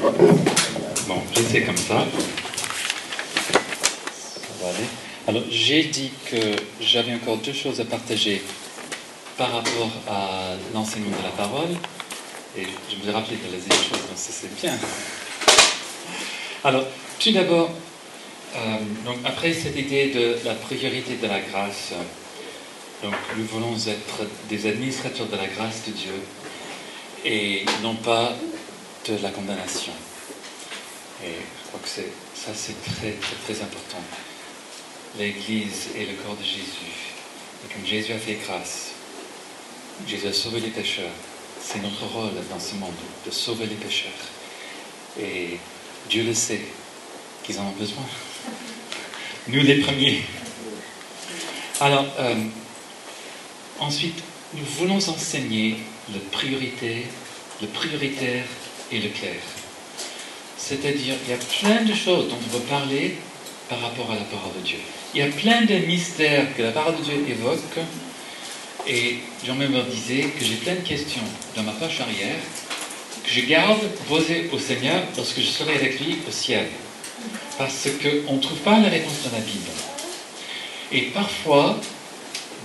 Bon, j'essaie comme ça. Ça va aller. Alors, j'ai dit que j'avais encore deux choses à partager par rapport à l'enseignement de la parole. Et je me suis rappelé de les choses, donc c'est bien. Alors, tout d'abord, euh, donc après cette idée de la priorité de la grâce, donc nous voulons être des administrateurs de la grâce de Dieu et non pas de la condamnation. Et je crois que ça c'est très, très très important. L'Église est le corps de Jésus. Et comme Jésus a fait grâce, Jésus a sauvé les pécheurs. C'est notre rôle dans ce monde de sauver les pécheurs. Et Dieu le sait qu'ils en ont besoin. Nous les premiers. Alors, euh, ensuite, nous voulons enseigner le prioritaire et le clair. C'est-à-dire, il y a plein de choses dont on veut parler par rapport à la parole de Dieu. Il y a plein de mystères que la parole de Dieu évoque. Et Jean-même disait que j'ai plein de questions dans ma poche arrière que je garde posées au Seigneur lorsque je serai avec lui au ciel. Parce qu'on ne trouve pas la réponse dans la Bible. Et parfois,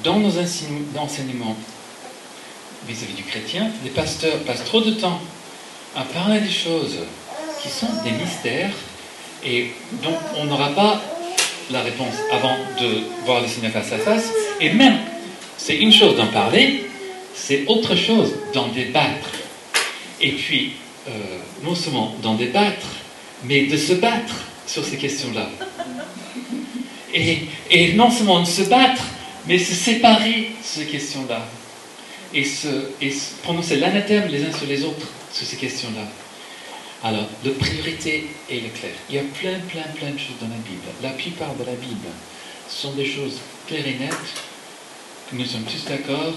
dans nos enseignements vis-à-vis du chrétien, les pasteurs passent trop de temps à parler des choses qui sont des mystères et dont on n'aura pas la réponse avant de voir le Seigneur face à face. Et même, c'est une chose d'en parler, c'est autre chose d'en débattre. Et puis, euh, non seulement d'en débattre, mais de se battre sur ces questions-là. Et, non seulement de se battre, mais se séparer ces questions-là. Et, se, et prononcer l'anathème les uns sur les autres sur ces questions-là. Alors, la priorité est clair. Il y a plein, plein, plein de choses dans la Bible. La plupart de la Bible sont des choses claires et nettes, que nous sommes tous d'accord.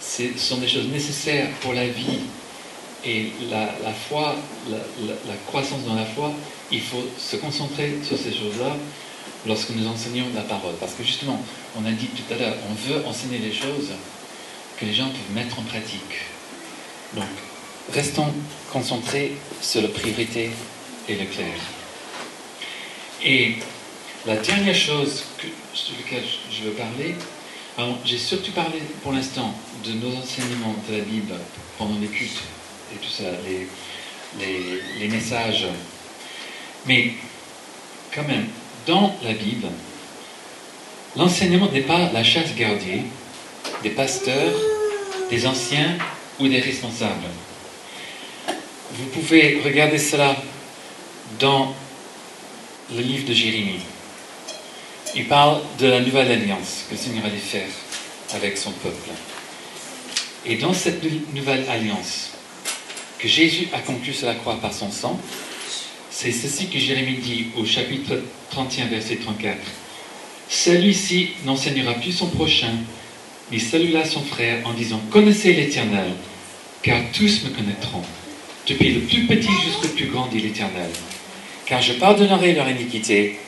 Ce sont des choses nécessaires pour la vie et la, foi, la, croissance dans la foi. Il faut se concentrer sur ces choses-là lorsque nous enseignons la parole. Parce que justement, on a dit tout à l'heure, on veut enseigner les choses que les gens peuvent mettre en pratique. Donc, restons concentrés sur la priorité et le clair. Et la dernière chose sur laquelle je veux parler, j'ai surtout parlé pour l'instant de nos enseignements de la Bible pendant les cultes et tout ça, les, les messages. Mais quand même, dans la Bible, l'enseignement n'est pas la chasse gardée des pasteurs, des anciens ou des responsables. Vous pouvez regarder cela dans le livre de Jérémie. Il parle de la nouvelle alliance que le Seigneur allait faire avec son peuple. Et dans cette nouvelle alliance que Jésus a conclue sur la croix par son sang, c'est ceci que Jérémie dit au chapitre 31, verset 34. Celui-ci n'enseignera plus son prochain, mais celui-là son frère, en disant Connaissez l'Éternel, car tous me connaîtront depuis le plus petit jusqu'au plus grand, dit l'Éternel. Car je pardonnerai leur iniquité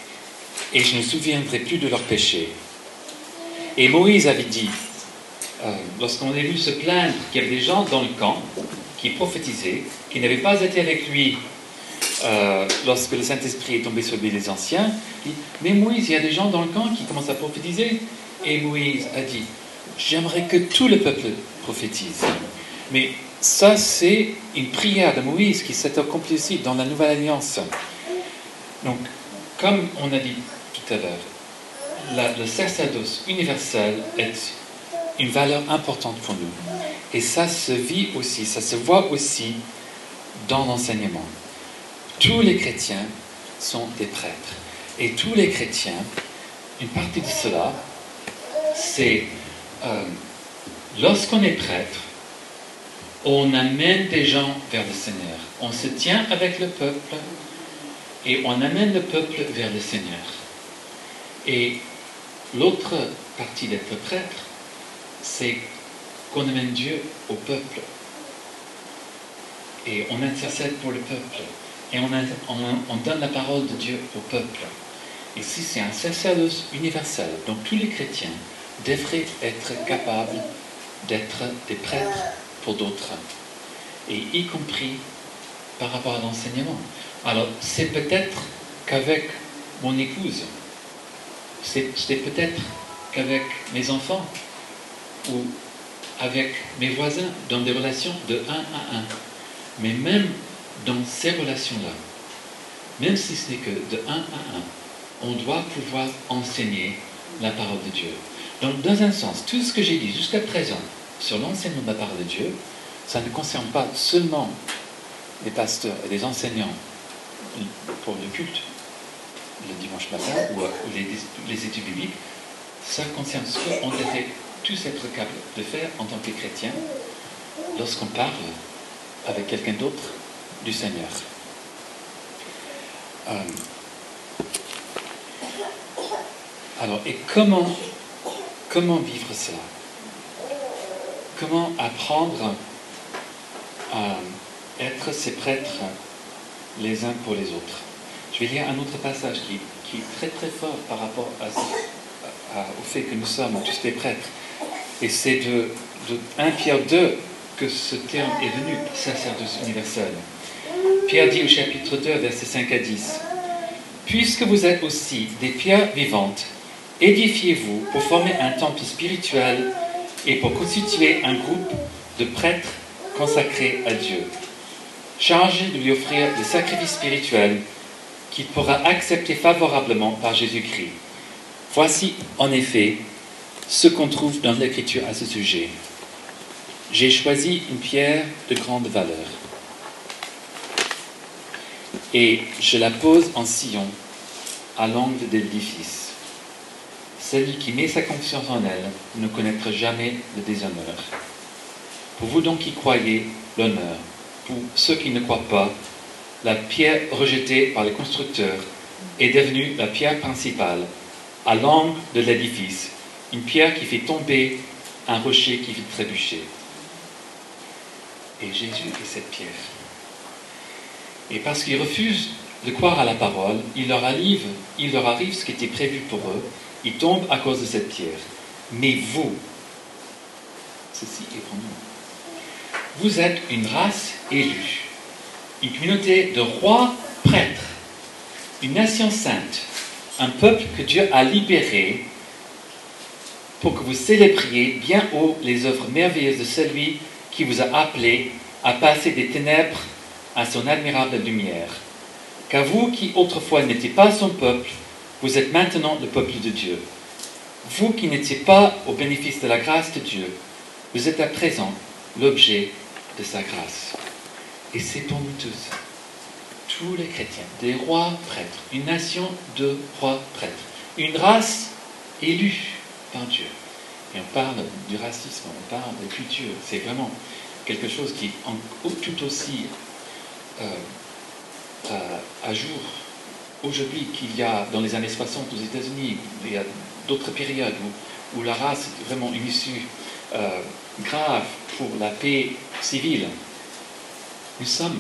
et je ne souviendrai plus de leurs péchés. Et Moïse avait dit, euh, lorsqu'on est venu se plaindre qu'il y avait des gens dans le camp qui prophétisaient, qui n'avaient pas été avec lui euh, lorsque le Saint-Esprit est tombé sur lui les anciens, dit, mais Moïse, il y a des gens dans le camp qui commencent à prophétiser. Et Moïse a dit, j'aimerais que tout le peuple prophétise. Mais ça, c'est une prière de Moïse qui s'est accomplie dans la Nouvelle Alliance. Donc, comme on a dit tout à l'heure, le sacerdoce universel est une valeur importante pour nous. Et ça se vit aussi, ça se voit aussi dans l'enseignement. Tous les chrétiens sont des prêtres. Et tous les chrétiens, une partie de cela, c'est euh, lorsqu'on est prêtre, on amène des gens vers le Seigneur. On se tient avec le peuple et on amène le peuple vers le Seigneur. Et l'autre partie d'être prêtre, c'est qu'on amène Dieu au peuple. Et on intercède pour le peuple. Et on, on donne la parole de Dieu au peuple. Si c'est un sacerdoce universel, donc tous les chrétiens devraient être capables d'être des prêtres pour d'autres, et y compris par rapport à l'enseignement. Alors, c'est peut-être qu'avec mon épouse, c'est peut-être qu'avec mes enfants ou avec mes voisins dans des relations de un à un. Mais même dans ces relations-là, même si ce n'est que de un à un, on doit pouvoir enseigner la parole de Dieu. Donc, dans un sens, tout ce que j'ai dit jusqu'à présent sur l'enseignement de la parole de Dieu, ça ne concerne pas seulement les pasteurs et les enseignants pour le culte le dimanche matin ou, les, les, études bibliques, ça concerne ce qu'on devrait tous être capables de faire en tant que chrétiens lorsqu'on parle avec quelqu'un d'autre du Seigneur. Euh, alors, et comment, comment vivre cela? Comment apprendre à être ces prêtres les uns pour les autres Je vais lire un autre passage qui, qui est très très fort par rapport au fait que nous sommes tous des prêtres. Et c'est de, de 1 Pierre 2 que ce terme est venu, sacerdoce universel. Pierre dit au chapitre 2, versets 5 à 10, Puisque vous êtes aussi des pierres vivantes, édifiez-vous pour former un temple spirituel et pour constituer un groupe de prêtres consacrés à Dieu, chargés de lui offrir des sacrifices spirituels qu'il pourra accepter favorablement par Jésus-Christ. Voici en effet ce qu'on trouve dans l'Écriture à ce sujet. J'ai choisi une pierre de grande valeur et je la pose en sillon à l'angle de l'édifice. Celui qui met sa confiance en elle ne connaîtra jamais le déshonneur. Pour vous donc qui croyez, l'honneur. Pour ceux qui ne croient pas, la pierre rejetée par les constructeurs est devenue la pierre principale à l'angle de l'édifice, une pierre qui fait tomber un rocher qui fait trébucher. Et Jésus est cette pierre. Et parce qu'ils refusent de croire à la parole, il leur arrive, il leur arrive ce qui était prévu pour eux. Ils tombent à cause de cette pierre. Mais vous, ceci est pour. Vous êtes une race élue, une communauté de rois prêtres, une nation sainte, un peuple que Dieu a libéré pour que vous célébriez bien haut les œuvres merveilleuses de celui qui vous a appelé à passer des ténèbres à son admirable lumière. Car vous qui autrefois n'étiez pas son peuple, vous êtes maintenant le peuple de Dieu. Vous qui n'étiez pas au bénéfice de la grâce de Dieu, vous êtes à présent l'objet de sa grâce. Et c'est pour nous tous, tous les chrétiens, des rois prêtres, une nation de rois prêtres, une race élue par Dieu. Et on parle du racisme, on parle de culture, c'est vraiment quelque chose qui est tout aussi euh, à, jour aujourd'hui qu'il y a dans les années 60 aux États-Unis, il y a d'autres périodes où, la race est vraiment une issue euh, grave pour la paix civile. Nous sommes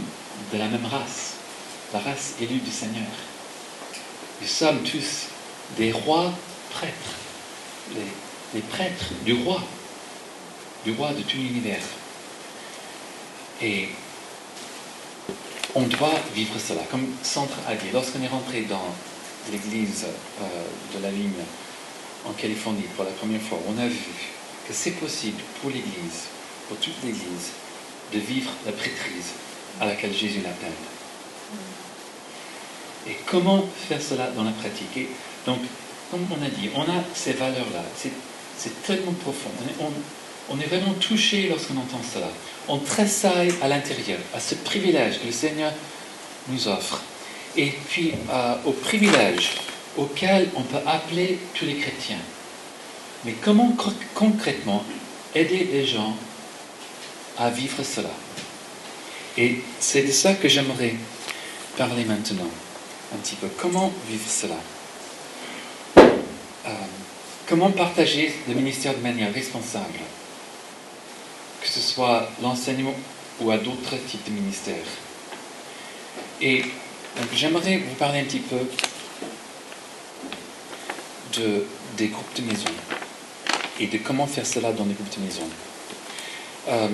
de la même race, la race élue du Seigneur. Nous sommes tous des rois prêtres, les, les prêtres du roi, du roi de tout l'univers. Et on doit vivre cela. Comme Centre a dit, lorsqu'on est rentré dans l'église euh, de la ligne en Californie pour la première fois, on a vu que c'est possible pour l'église, pour toute l'église, de vivre la prêtrise à laquelle Jésus l'appelle. Et comment faire cela dans la pratique? Donc, comme on a dit, on a ces valeurs-là. C'est tellement profond. On est vraiment touché lorsqu'on entend cela. On tressaille à l'intérieur, à ce privilège que le Seigneur nous offre. Et puis au privilège auquel on peut appeler tous les chrétiens. Mais comment concrètement aider les gens à vivre cela? Et c'est de ça que j'aimerais parler maintenant, un petit peu. Comment vivre cela? Euh, Comment partager le ministère de manière responsable? Que ce soit l'enseignement ou à d'autres types de ministères. Et j'aimerais vous parler un petit peu de, des groupes de maison et de comment faire cela dans les groupes de maison. Euh,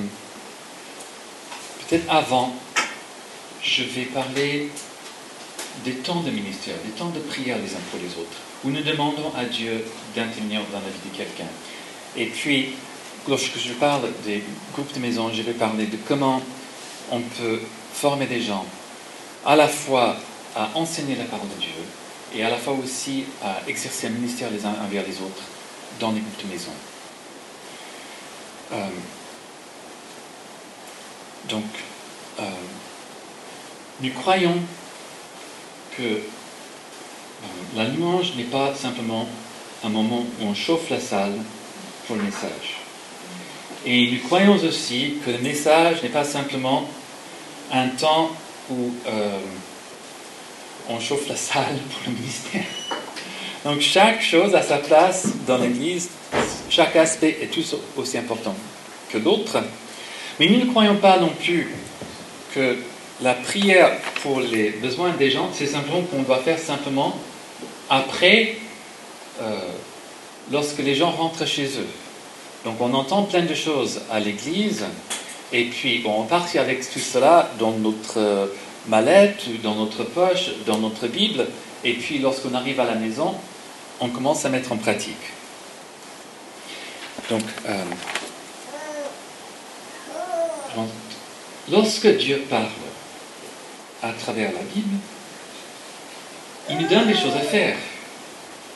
peut-être avant, je vais parler des temps de ministère, des temps de prière les uns pour les autres, où nous demandons à Dieu d'intervenir dans la vie de quelqu'un. Et puis, lorsque je parle des groupes de maison, je vais parler de comment on peut former des gens à la fois à enseigner la parole de Dieu et à la fois aussi à exercer un ministère les uns envers les autres dans les groupes de maison. Euh, donc, euh, nous croyons que euh, la louange n'est pas simplement un moment où on chauffe la salle pour le message. Et nous croyons aussi que le message n'est pas simplement un temps où euh, on chauffe la salle pour le ministère. Donc chaque chose a sa place dans l'Église, chaque aspect est tout aussi important que l'autre. Mais nous ne croyons pas non plus que la prière pour les besoins des gens, c'est simplement qu'on doit faire simplement après, euh, lorsque les gens rentrent chez eux. Donc on entend plein de choses à l'église, et puis on part avec tout cela dans notre euh, mallette, dans notre poche, dans notre Bible, et puis lorsqu'on arrive à la maison, on commence à mettre en pratique. Donc, euh, lorsque Dieu parle à travers la Bible, il nous donne des choses à faire.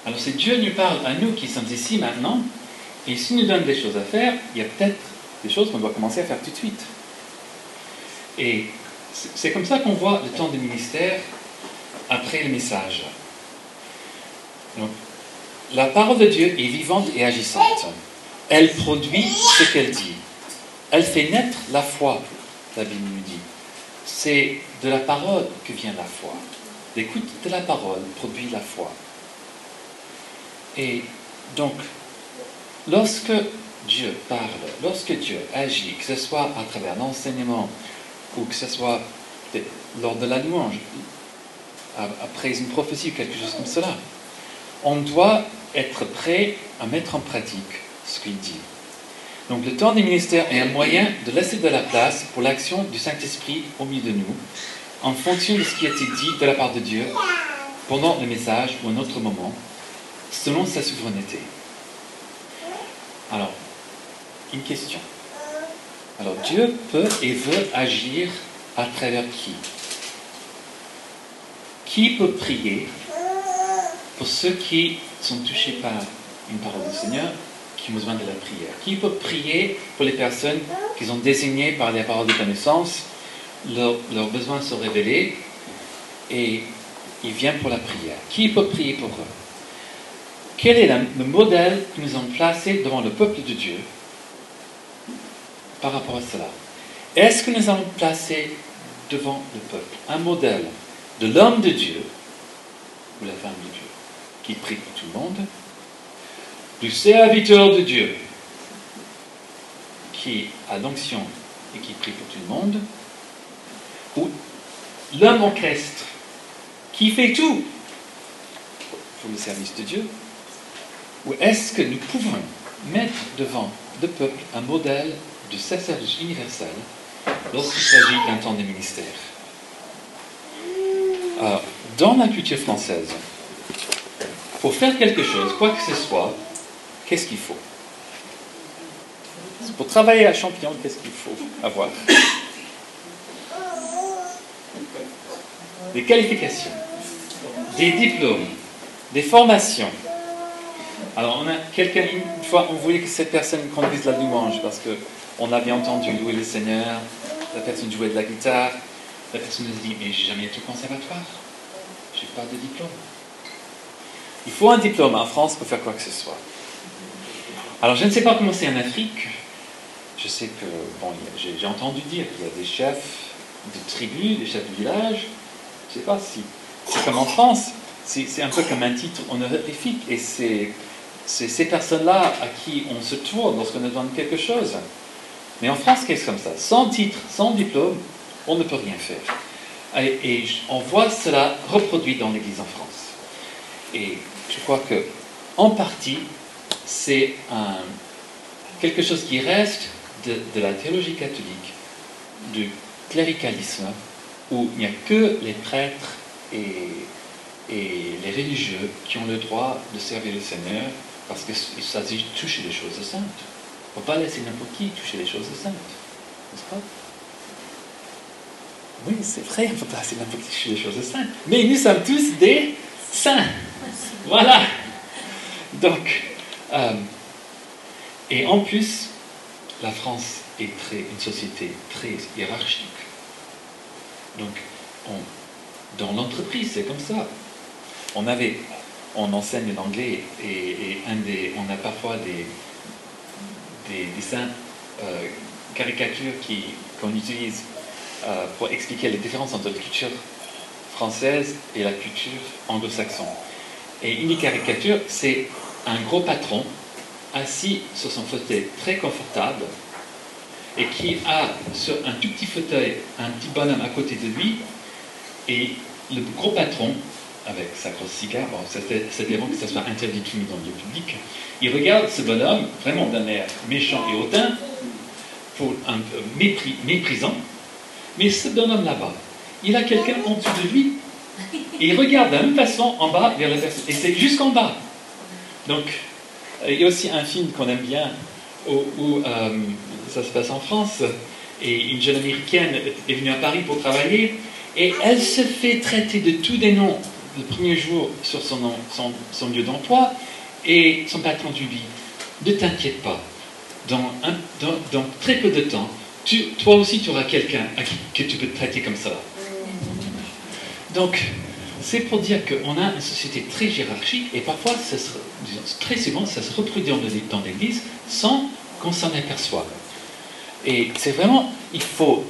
Alors c'est Dieu nous parle à nous qui sommes ici maintenant, et s'il nous donne des choses à faire, il y a peut-être des choses qu'on doit commencer à faire tout de suite. Et c'est comme ça qu'on voit le temps de ministère après le message. La parole de Dieu est vivante et agissante. Elle produit ce qu'elle dit. Elle fait naître la foi, la Bible nous dit. C'est de la parole que vient la foi. L'écoute de la parole produit la foi. Et donc, lorsque Dieu parle, lorsque Dieu agit, que ce soit à travers l'enseignement ou que ce soit lors de la louange, après une prophétie quelque chose comme cela, on doit être prêt à mettre en pratique ce qu'il dit. Donc le temps des ministères est un moyen de laisser de la place pour l'action du Saint-Esprit au milieu de nous, en fonction de ce qui a été dit de la part de Dieu pendant le message ou un autre moment, selon sa souveraineté. Alors, une question. Alors, Dieu peut et veut agir à travers qui? Qui peut prier pour ceux qui sont touchés par une parole du Seigneur, qui ont besoin de la prière? Qui peut prier pour les personnes qui sont désignées par les paroles de connaissance? Leurs besoins sont révélés et il vient pour la prière. Qui peut prier pour eux? Quel est le modèle que nous avons placé devant le peuple de Dieu par rapport à cela? Est-ce que nous allons placer devant le peuple un modèle de l'homme de Dieu ou la femme de Dieu qui prie pour tout le monde, du serviteur de Dieu qui a l'onction et qui prie pour tout le monde, ou l'homme orchestre qui fait tout pour le service de Dieu? Ou est-ce que nous pouvons mettre devant le peuple un modèle de sacerdoce universel lorsqu'il s'agit d'un temps de ministère Alors, Dans la culture française, pour faire quelque chose, quoi que ce soit, qu'est-ce qu'il faut? Pour travailler à champion, qu'est-ce qu'il faut avoir? Des qualifications, des diplômes, des formations. Alors, on a quelqu'un, une fois, on voulait que cette personne conduise la louange parce qu'on avait entendu louer le Seigneur, la personne jouait de la guitare, la personne nous dit Mais j'ai jamais été au conservatoire, je n'ai pas de diplôme. Il faut un diplôme en France pour faire quoi que ce soit. Alors, je ne sais pas comment c'est en Afrique. Je sais que, bon, j'ai entendu dire qu'il y a des chefs de tribus, des chefs de village, je ne sais pas si c'est comme en France, c'est un peu comme un titre honorifique et c'est ces personnes-là à qui on se tourne lorsqu'on nous demande quelque chose. Mais en France, qu'est-ce comme ça? Sans titre, sans diplôme, on ne peut rien faire. Et, on voit cela reproduit dans l'Église en France. Et je crois que, en partie, c'est quelque chose qui reste de, la théologie catholique, du cléricalisme, où il n'y a que les prêtres et les religieux qui ont le droit de servir le Seigneur parce qu'il s'agit de toucher les choses saintes. Il ne faut pas laisser n'importe qui toucher les choses saintes. N'est-ce pas? Oui, c'est vrai, il ne faut pas laisser n'importe qui toucher les choses saintes. Mais nous sommes tous des saints. Voilà. Donc, euh, et en plus, la France est très, une société très hiérarchique. Donc, dans l'entreprise, c'est comme ça. On avait, on enseigne l'anglais et, on a parfois des, des dessins, euh, caricatures qu'on utilise euh, pour expliquer les différences entre la culture française et la culture anglo-saxonne. Et une caricature, c'est un gros patron assis sur son fauteuil très confortable et qui a sur un tout petit fauteuil un petit bonhomme à côté de lui et le gros patron avec sa grosse cigare, bon, c'était avant que ça soit interdit de fumer dans le lieu public, il regarde ce bonhomme vraiment d'un air méchant et hautain, méprisant, mais ce bonhomme là-bas, il a quelqu'un en dessous de lui. Et il regarde de la même façon en bas vers la personne. Et c'est jusqu'en bas. Donc, euh, il y a aussi un film qu'on aime bien où, euh, ça se passe en France. Et une jeune américaine est venue à Paris pour travailler. Et elle se fait traiter de tous des noms le premier jour sur son, lieu d'emploi et son patron lui dit Ne t'inquiète pas, dans, très peu de temps, toi aussi tu auras quelqu'un que tu peux te traiter comme ça. Donc, c'est pour dire qu'on a une société très hiérarchique et parfois, très souvent, ça se reproduit dans l'Église sans qu'on s'en aperçoive. Et c'est vraiment, il faut,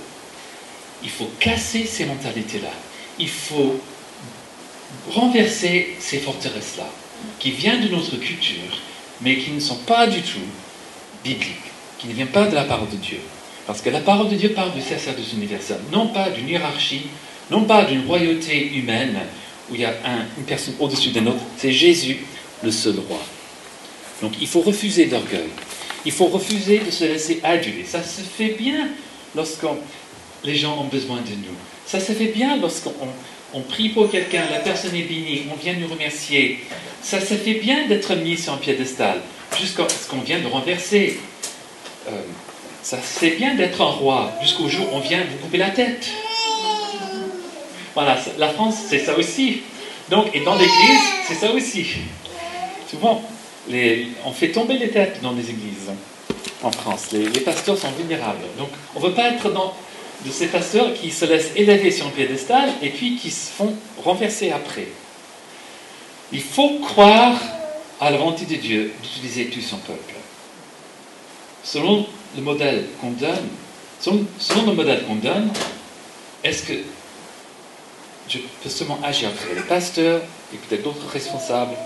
il faut casser ces mentalités-là. Il faut renverser ces forteresses-là, qui viennent de notre culture, mais qui ne sont pas du tout bibliques, qui ne viennent pas de la parole de Dieu. Parce que la parole de Dieu parle du sacerdoce universel, non pas d'une hiérarchie, non pas d'une royauté humaine, où il y a une personne au-dessus d'un autre, c'est Jésus, le seul roi. Donc il faut refuser d'orgueil. Il faut refuser de se laisser aduler. Ça se fait bien lorsque les gens ont besoin de nous. Ça se fait bien lorsqu'on on prie pour quelqu'un, la personne est bénie, on vient nous remercier. Ça se fait bien d'être mis sur un piédestal, jusqu'à ce qu'on vient de renverser. Euh, ça fait bien d'être un roi, jusqu'au jour où on vient vous couper la tête. Voilà, la France, c'est ça aussi. Donc, et dans l'Église, c'est ça aussi. Souvent, on fait tomber les têtes dans les églises en France. Les, pasteurs sont vulnérables. Donc, on ne veut pas être dans, de ces pasteurs qui se laissent élever sur un piédestal et puis qui se font renverser après. Il faut croire à la volonté de Dieu d'utiliser tout son peuple. Selon le modèle qu'on donne, est-ce que je peux seulement agir avec les pasteurs et peut-être d'autres responsables?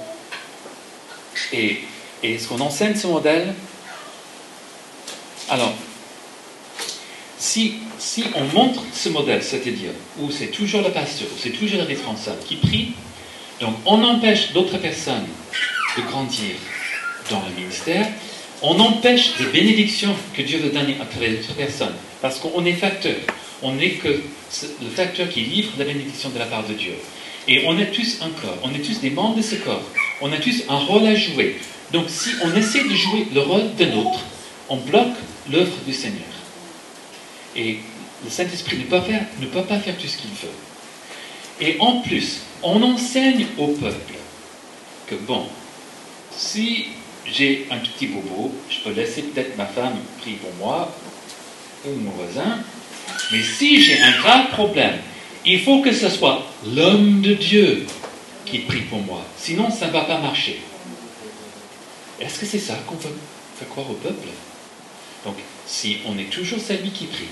Et, est-ce qu'on enseigne ce modèle? Alors, si, on montre ce modèle, c'est-à-dire où c'est toujours le pasteur, où c'est toujours le responsable qui prie, donc on empêche d'autres personnes de grandir dans le ministère, on empêche des bénédictions que Dieu veut donner à travers d'autres personnes, parce qu'on est facteur on n'est que le facteur qui livre la bénédiction de la part de Dieu. Et on est tous un corps, on est tous des membres de ce corps, on a tous un rôle à jouer. Donc si on essaie de jouer le rôle d'un autre, on bloque l'œuvre du Seigneur. Et le Saint-Esprit ne, peut pas faire tout ce qu'il veut. Et en plus, on enseigne au peuple que, bon, si j'ai un petit bobo, je peux laisser peut-être ma femme prier pour moi, ou mon voisin, mais si j'ai un grave problème, il faut que ce soit l'homme de Dieu qui prie pour moi. Sinon, ça ne va pas marcher. Est-ce que c'est ça qu'on veut faire croire au peuple? Donc, si on est toujours celui qui prie,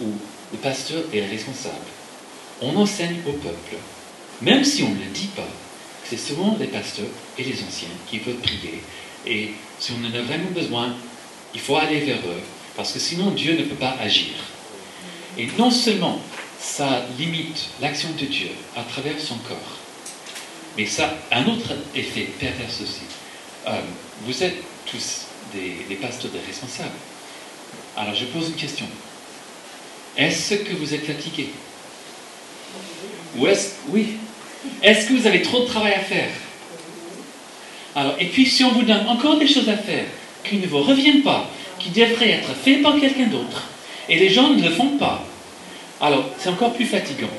ou le pasteur est le responsable, on enseigne au peuple, même si on ne le dit pas, c'est souvent les pasteurs et les anciens qui veulent prier. Et si on en a vraiment besoin, il faut aller vers eux, parce que sinon Dieu ne peut pas agir. Et non seulement ça limite l'action de Dieu à travers son corps, mais ça a un autre effet pervers aussi. Euh, vous êtes tous des, pasteurs, des responsables. Alors je pose une question. Est-ce que vous êtes fatigué Ou est-ce, oui. Est-ce que vous avez trop de travail à faire Alors, et puis si on vous donne encore des choses à faire qui ne vous reviennent pas, qui devraient être faites par quelqu'un d'autre, et les gens ne le font pas, alors c'est encore plus fatigant.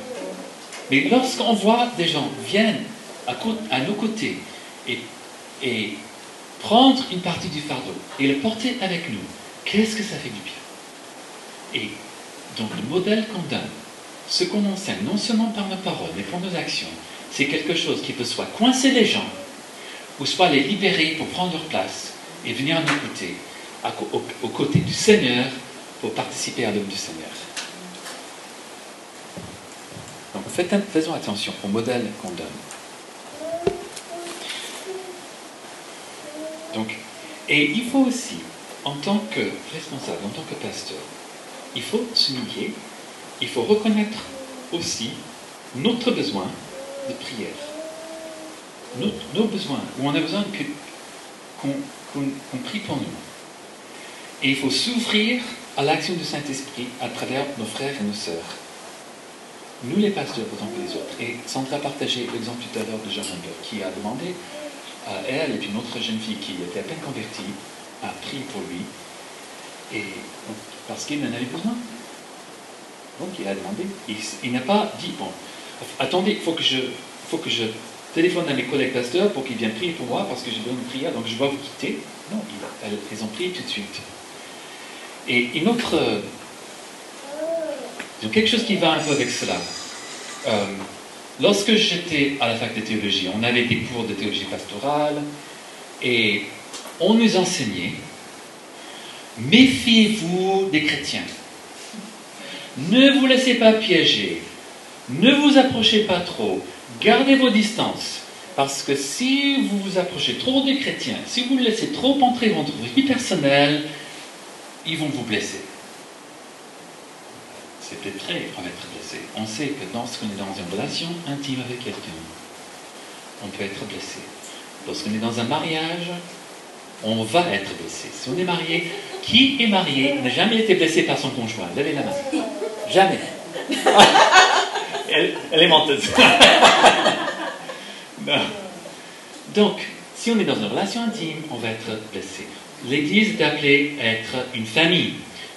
Mais lorsqu'on voit des gens viennent à, nos côtés et, et prendre une partie du fardeau et le porter avec nous, qu'est-ce que ça fait du bien? Et donc le modèle qu'on donne, ce qu'on enseigne, non seulement par nos paroles, mais par nos actions, c'est quelque chose qui peut soit coincer les gens, ou soit les libérer pour prendre leur place et venir nous écouter aux côtés du Seigneur pour participer à l'œuvre du Seigneur. Donc faisons attention au modèle qu'on donne. Et il faut aussi, en tant que responsable, en tant que pasteur, il faut s'humilier, il faut reconnaître aussi notre besoin de prière. Nos, besoins, où on a besoin qu'on prie pour nous. Et il faut s'ouvrir à l'action du Saint-Esprit à travers nos frères et nos sœurs. Nous les pasteurs autant que les autres. Et Sandra a partagé l'exemple tout à l'heure de Jean qui a demandé à elle et puis une autre jeune fille qui était à peine convertie à prier pour lui. Et parce qu'il en avait besoin. Donc il a demandé. Il, n'a pas dit, bon, attendez, il faut que je, faut que je téléphone à mes collègues pasteurs pour qu'ils viennent prier pour moi parce que j'ai besoin de prière, donc je dois vous quitter. Non, ils, ont prié tout de suite. Et une autre. quelque chose qui va un peu avec cela. Euh, lorsque j'étais à la fac de théologie, on avait des cours de théologie pastorale et on nous enseignait méfiez-vous des chrétiens. Ne vous laissez pas piéger. Ne vous approchez pas trop. Gardez vos distances. Parce que si vous vous approchez trop des chrétiens, si vous laissez trop entrer votre vie personnelle, ils vont vous blesser. C'est peut-être on va être blessé. On sait que lorsqu'on est dans une relation intime avec quelqu'un, on peut être blessé. Lorsqu'on est dans un mariage, on va être blessé. Si on est marié, qui est marié n'a jamais été blessé par son conjoint Levez la main. Jamais. elle, est menteuse. Donc, si on est dans une relation intime, on va être blessé. L'Église est appelée à être une famille,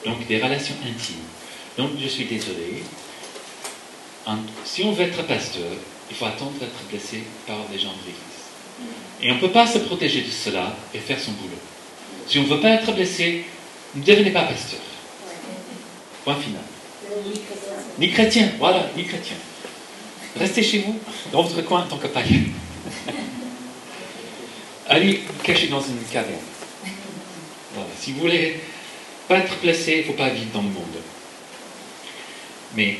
donc des relations intimes. Donc, je suis désolé. Si on veut être pasteur, il faut attendre d'être blessé par les gens l'Église. Et on ne peut pas se protéger de cela et faire son boulot. Si on ne veut pas être blessé, ne devenez pas pasteur. Point final. Ni chrétien, voilà, ni chrétien. Restez chez vous, dans votre coin en tant que païen. Allez cacher dans une caverne. Si vous voulez pas être placé, il ne faut pas vivre dans le monde. Mais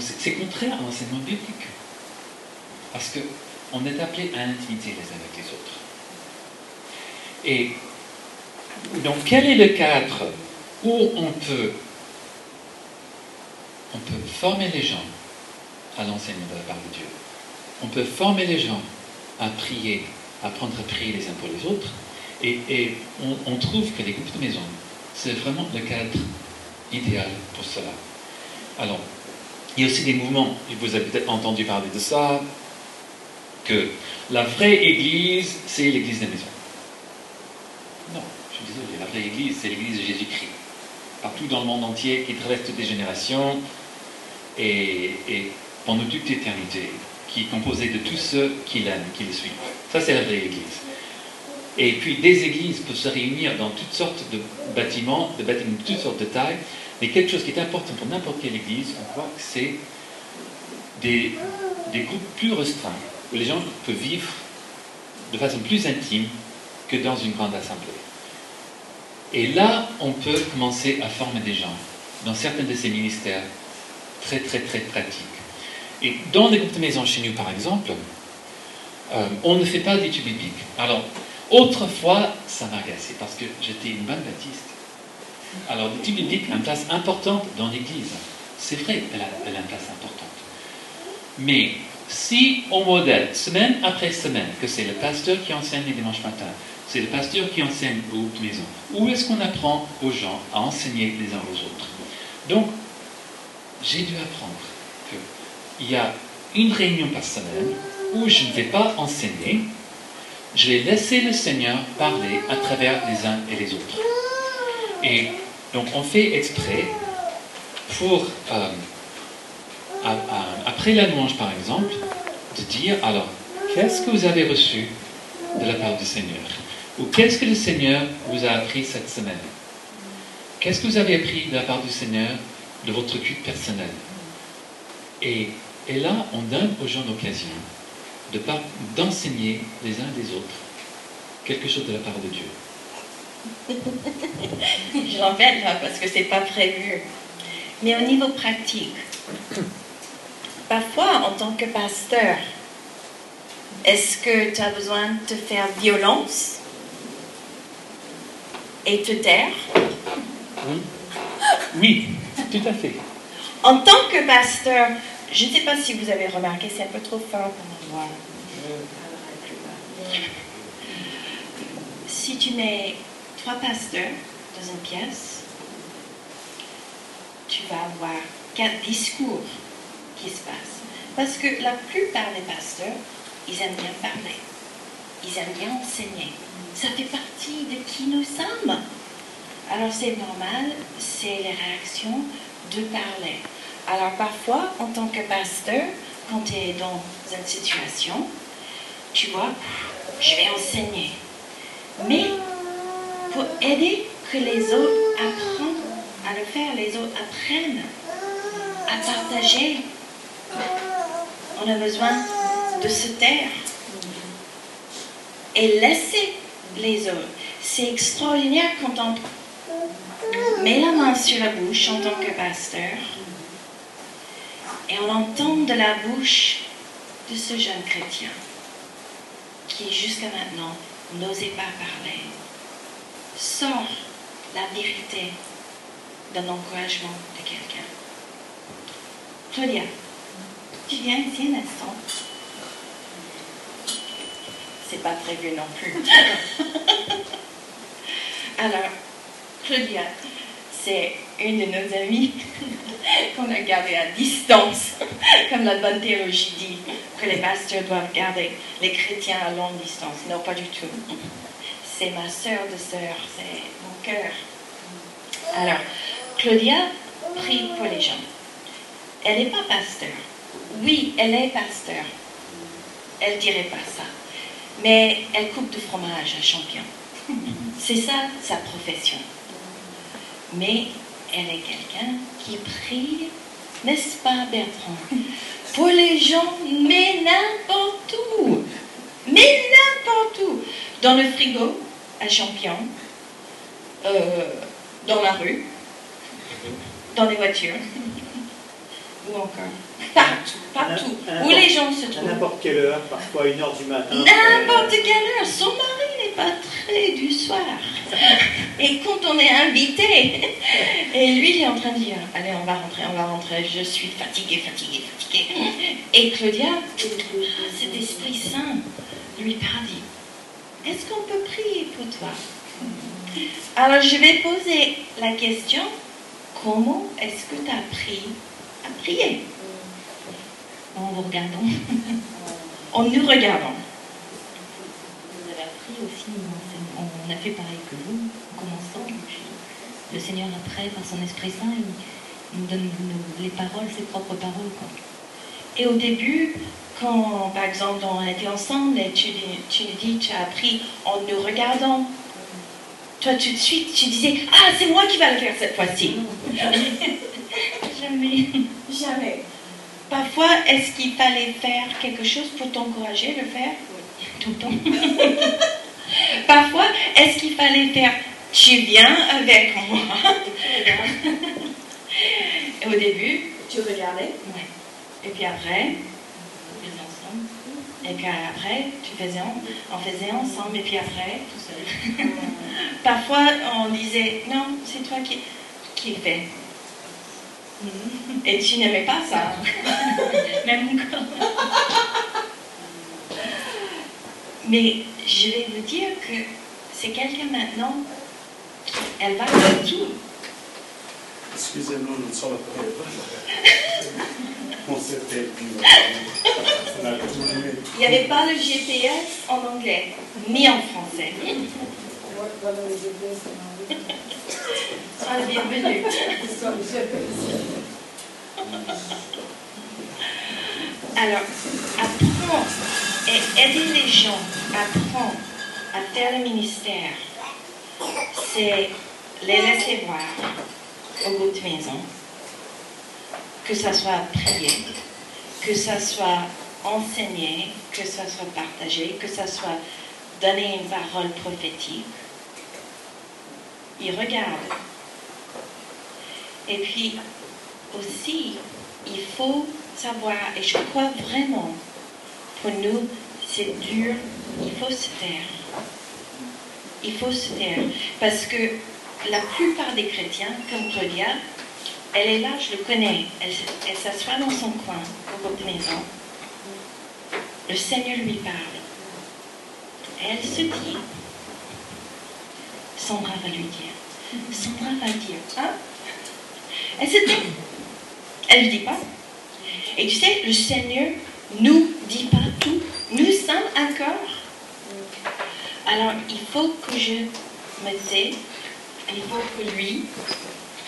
c'est contraire à l'enseignement biblique. Parce qu'on est appelé à l'intimité les uns avec les autres. Et donc quel est le cadre où on peut on peut former les gens à l'enseignement de la parole de Dieu? On peut former les gens à prier, à apprendre à prier les uns pour les autres. Et, on, trouve que les groupes de maison, c'est vraiment le cadre idéal pour cela. Alors, il y a aussi des mouvements, vous avez peut-être entendu parler de ça, que la vraie église, c'est l'église de la maison. Non, je suis désolé, la vraie église, c'est l'église de Jésus-Christ. Partout dans le monde entier, qui traverse les générations, et, pendant toute l'éternité, qui est composé de tous ceux qui l'aiment, qui le suivent. Ça, c'est la vraie Église. Et puis, des églises peuvent se réunir dans toutes sortes de bâtiments, de bâtiments de toutes sortes de tailles, mais quelque chose qui est important pour n'importe quelle église, on voit que c'est des, des groupes plus restreints, les gens peuvent vivre de façon plus intime que dans une grande assemblée. Et là, on peut commencer à former des gens dans certains de ces ministères très très très pratique. Et dans les groupes de maison chez nous, par exemple, euh, on ne fait pas d'études bibliques. Alors, autrefois, ça m'a agacé parce que j'étais une bonne baptiste. Alors, l'étude biblique a une place importante dans l'Église. C'est vrai, elle a une place importante. Mais si on modèle semaine après semaine que c'est le pasteur qui enseigne les dimanches matins, c'est le pasteur qui enseigne aux groupes de maison, où est-ce qu'on apprend aux gens à enseigner les uns aux autres? Donc, j'ai dû apprendre que il y a une réunion par semaine où je ne vais pas enseigner, je vais laisser le Seigneur parler à travers les uns et les autres. Et donc on fait exprès pour, euh, après la louange par exemple, de dire alors, qu'est-ce que vous avez reçu de la part du Seigneur? Ou qu'est-ce que le Seigneur vous a appris cette semaine? Qu'est-ce que vous avez appris de la part du Seigneur de votre culte personnel? Et, et, là, on donne aux gens l'occasion d'enseigner les uns des autres quelque chose de la part de Dieu. Je l'embête là parce que c'est pas prévu. Mais au niveau pratique, parfois en tant que pasteur, est-ce que tu as besoin de te faire violence et te taire? Oui. Oui, tout à fait. En tant que pasteur, je ne sais pas si vous avez remarqué, c'est un peu trop fort pour moi. Si tu mets trois pasteurs dans une pièce, tu vas avoir quatre discours qui se passent. Parce que la plupart des pasteurs, ils aiment bien parler. Ils aiment bien enseigner. Ça fait partie de qui nous sommes. Alors c'est normal, c'est les réactions de parler. Alors parfois, en tant que pasteur, quand tu es dans une situation, tu vois, je vais enseigner. Mais pour aider que les autres apprennent à le faire, les autres apprennent à partager, on a besoin de se taire et laisser les autres. C'est extraordinaire quand on met la main sur la bouche en tant que pasteur et on entend de la bouche de ce jeune chrétien qui jusqu'à maintenant n'osait pas parler. Sort la vérité d'un encouragement de quelqu'un. Claudia, tu viens ici un instant. C'est pas prévu non plus. Alors, Claudia, c'est une de nos amies qu'on a gardée à distance, comme la bonne théologie dit, que les pasteurs doivent garder les chrétiens à longue distance. Non, pas du tout. C'est ma sœur de sœur, c'est mon cœur. Alors, Claudia prie pour les gens. Elle n'est pas pasteur. Oui, elle est pasteur. Elle dirait pas ça. Mais elle coupe du fromage à champion. C'est ça sa profession. Mais elle est quelqu'un qui prie, n'est-ce pas Bertrand? Pour les gens, mais n'importe où. Mais n'importe où. Dans le frigo, à Champion, euh, dans la rue, dans les voitures, ou encore partout, partout, où les gens se trouvent. À n'importe quelle heure, parfois une heure du matin. N'importe quelle heure. Son mari n'est pas très du soir. Et quand on est invité, et lui il est en train de dire, allez on va rentrer, on va rentrer, je suis fatiguée, fatiguée, fatiguée. Et Claudia, cet Esprit Saint lui parle, est-ce qu'on peut prier pour toi? Alors je vais poser la question, comment est-ce que tu as appris à prier? En vous regardant. en nous regardant. Vous avez appris aussi, on a fait pareil que vous, en commençant. Le Seigneur après, par son Esprit Saint, il nous donne les paroles, ses propres paroles. Et au début, quand, par exemple, on était ensemble et tu, tu nous dis, tu as appris en nous regardant, toi, tout de suite, tu disais, ah, c'est moi qui vais le faire cette fois-ci. Jamais. Jamais. Parfois, est-ce qu'il fallait faire quelque chose pour t'encourager de le faire? Tout le temps. Parfois, est-ce qu'il fallait faire tu viens avec moi? Et au début, tu regardais? Et puis après, on faisait ensemble. Et puis après, tu faisais, on faisait ensemble. Et puis après, tout seul. Parfois, on disait, non, c'est toi qui, qui fais. Et tu n'aimais pas ça. Même encore. Mais je vais vous dire que c'est quelqu'un maintenant, qui, elle va de tout. Excusez-moi, nous sommes On s'était dit, on tout aimé. Il n'y avait pas le GPS en anglais, ni en français. Ah, bienvenue. Alors, apprendre et aider les gens à apprendre à faire le ministère, c'est les laisser voir au bout de maison, que ça soit prié, que ça soit enseigné, que ça soit partagé, que ça soit donner une parole prophétique. Ils regardent. Et puis aussi, il faut savoir, et je crois vraiment, pour nous, c'est dur, il faut se taire. Il faut se taire. Parce que la plupart des chrétiens, comme Claudia, elle est là, je le connais, elle, s'assoit dans son coin, au bout de maison. Le Seigneur lui parle. Elle se dit, Sandra va lui dire, Sandra va dire, hein? Elle se dit, elle ne dit pas. Et tu sais, le Seigneur nous dit pas tout. Nous sommes un corps. Alors, il faut que je me tais. Il faut que lui,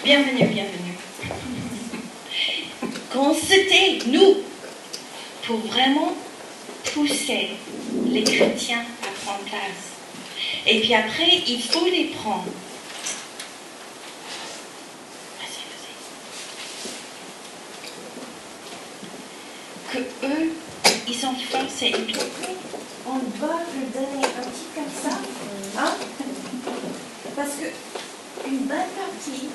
bienvenue, bienvenue, qu'on se tait, nous, pour vraiment pousser les chrétiens à prendre place. Et puis après, il faut les prendre. Vas-y, vas-y. Que eux, ils forcés. Et puis, on va leur donner un petit comme ça. Hein? Parce que une bonne partie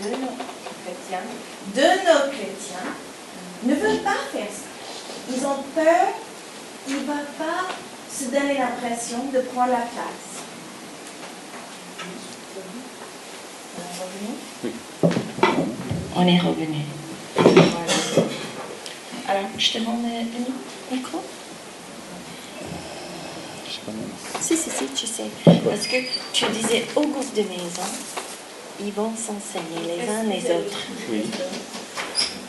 de nos chrétiens, de nos chrétiens, ne veulent pas faire ça. Ils ont peur, ils ne veulent pas se donner l'impression de prendre la place. On est revenu. Voilà. Alors, je te demande le micro Si, si, si, tu sais. Parce que tu disais au groupe de maison, ils vont s'enseigner les uns les autres. Oui.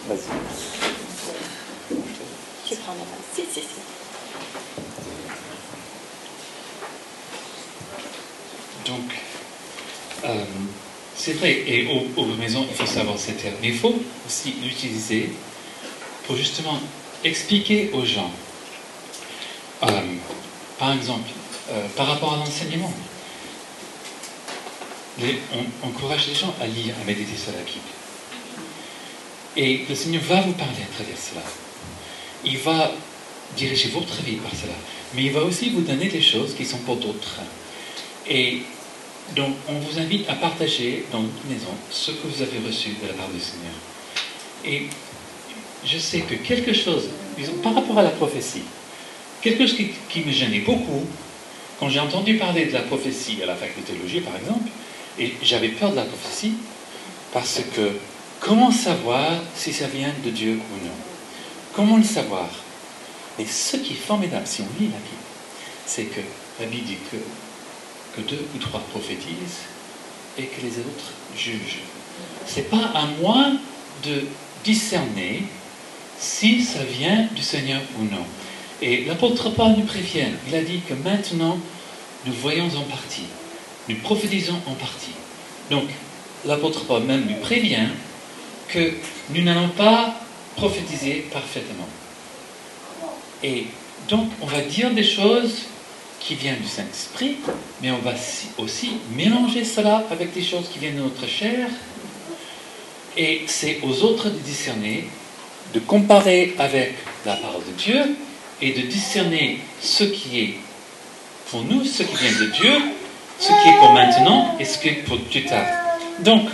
Vas-y. Tu prends la place. Si, si, si. Donc, euh, c'est vrai, et au, au maison, il faut savoir cette terme, mais il faut aussi l'utiliser pour justement expliquer aux gens, euh, par exemple, euh, par rapport à l'enseignement. On encourage les gens à lire, à méditer sur la Bible. Et le Seigneur va vous parler à travers cela. Il va diriger votre vie par cela. Mais il va aussi vous donner des choses qui sont pour d'autres. Et donc, on vous invite à partager dans votre maison ce que vous avez reçu de la part du Seigneur. Et je sais que quelque chose, par rapport à la prophétie, quelque chose qui, qui me gênait beaucoup, quand j'ai entendu parler de la prophétie à la faculté de théologie, par exemple, et j'avais peur de la prophétie, parce que comment savoir si ça vient de Dieu ou non? Comment le savoir? Et ce qui est formidable, si on lit la Bible, c'est que la Bible dit que, que deux ou trois prophétisent et que les autres jugent. C'est pas à moi de discerner si ça vient du Seigneur ou non. Et l'apôtre Paul nous prévient. Il a dit que maintenant, nous voyons en partie. Nous prophétisons en partie. Donc, l'apôtre Paul même nous prévient que nous n'allons pas prophétiser parfaitement. Et donc, on va dire des choses qui viennent du Saint-Esprit, mais on va si- aussi mélanger cela avec des choses qui viennent de notre chair. Et c'est aux autres de discerner, de comparer avec la parole de Dieu et de discerner ce qui est pour nous, ce qui vient de Dieu, ce qui est pour maintenant et ce qui est pour plus tard. Donc,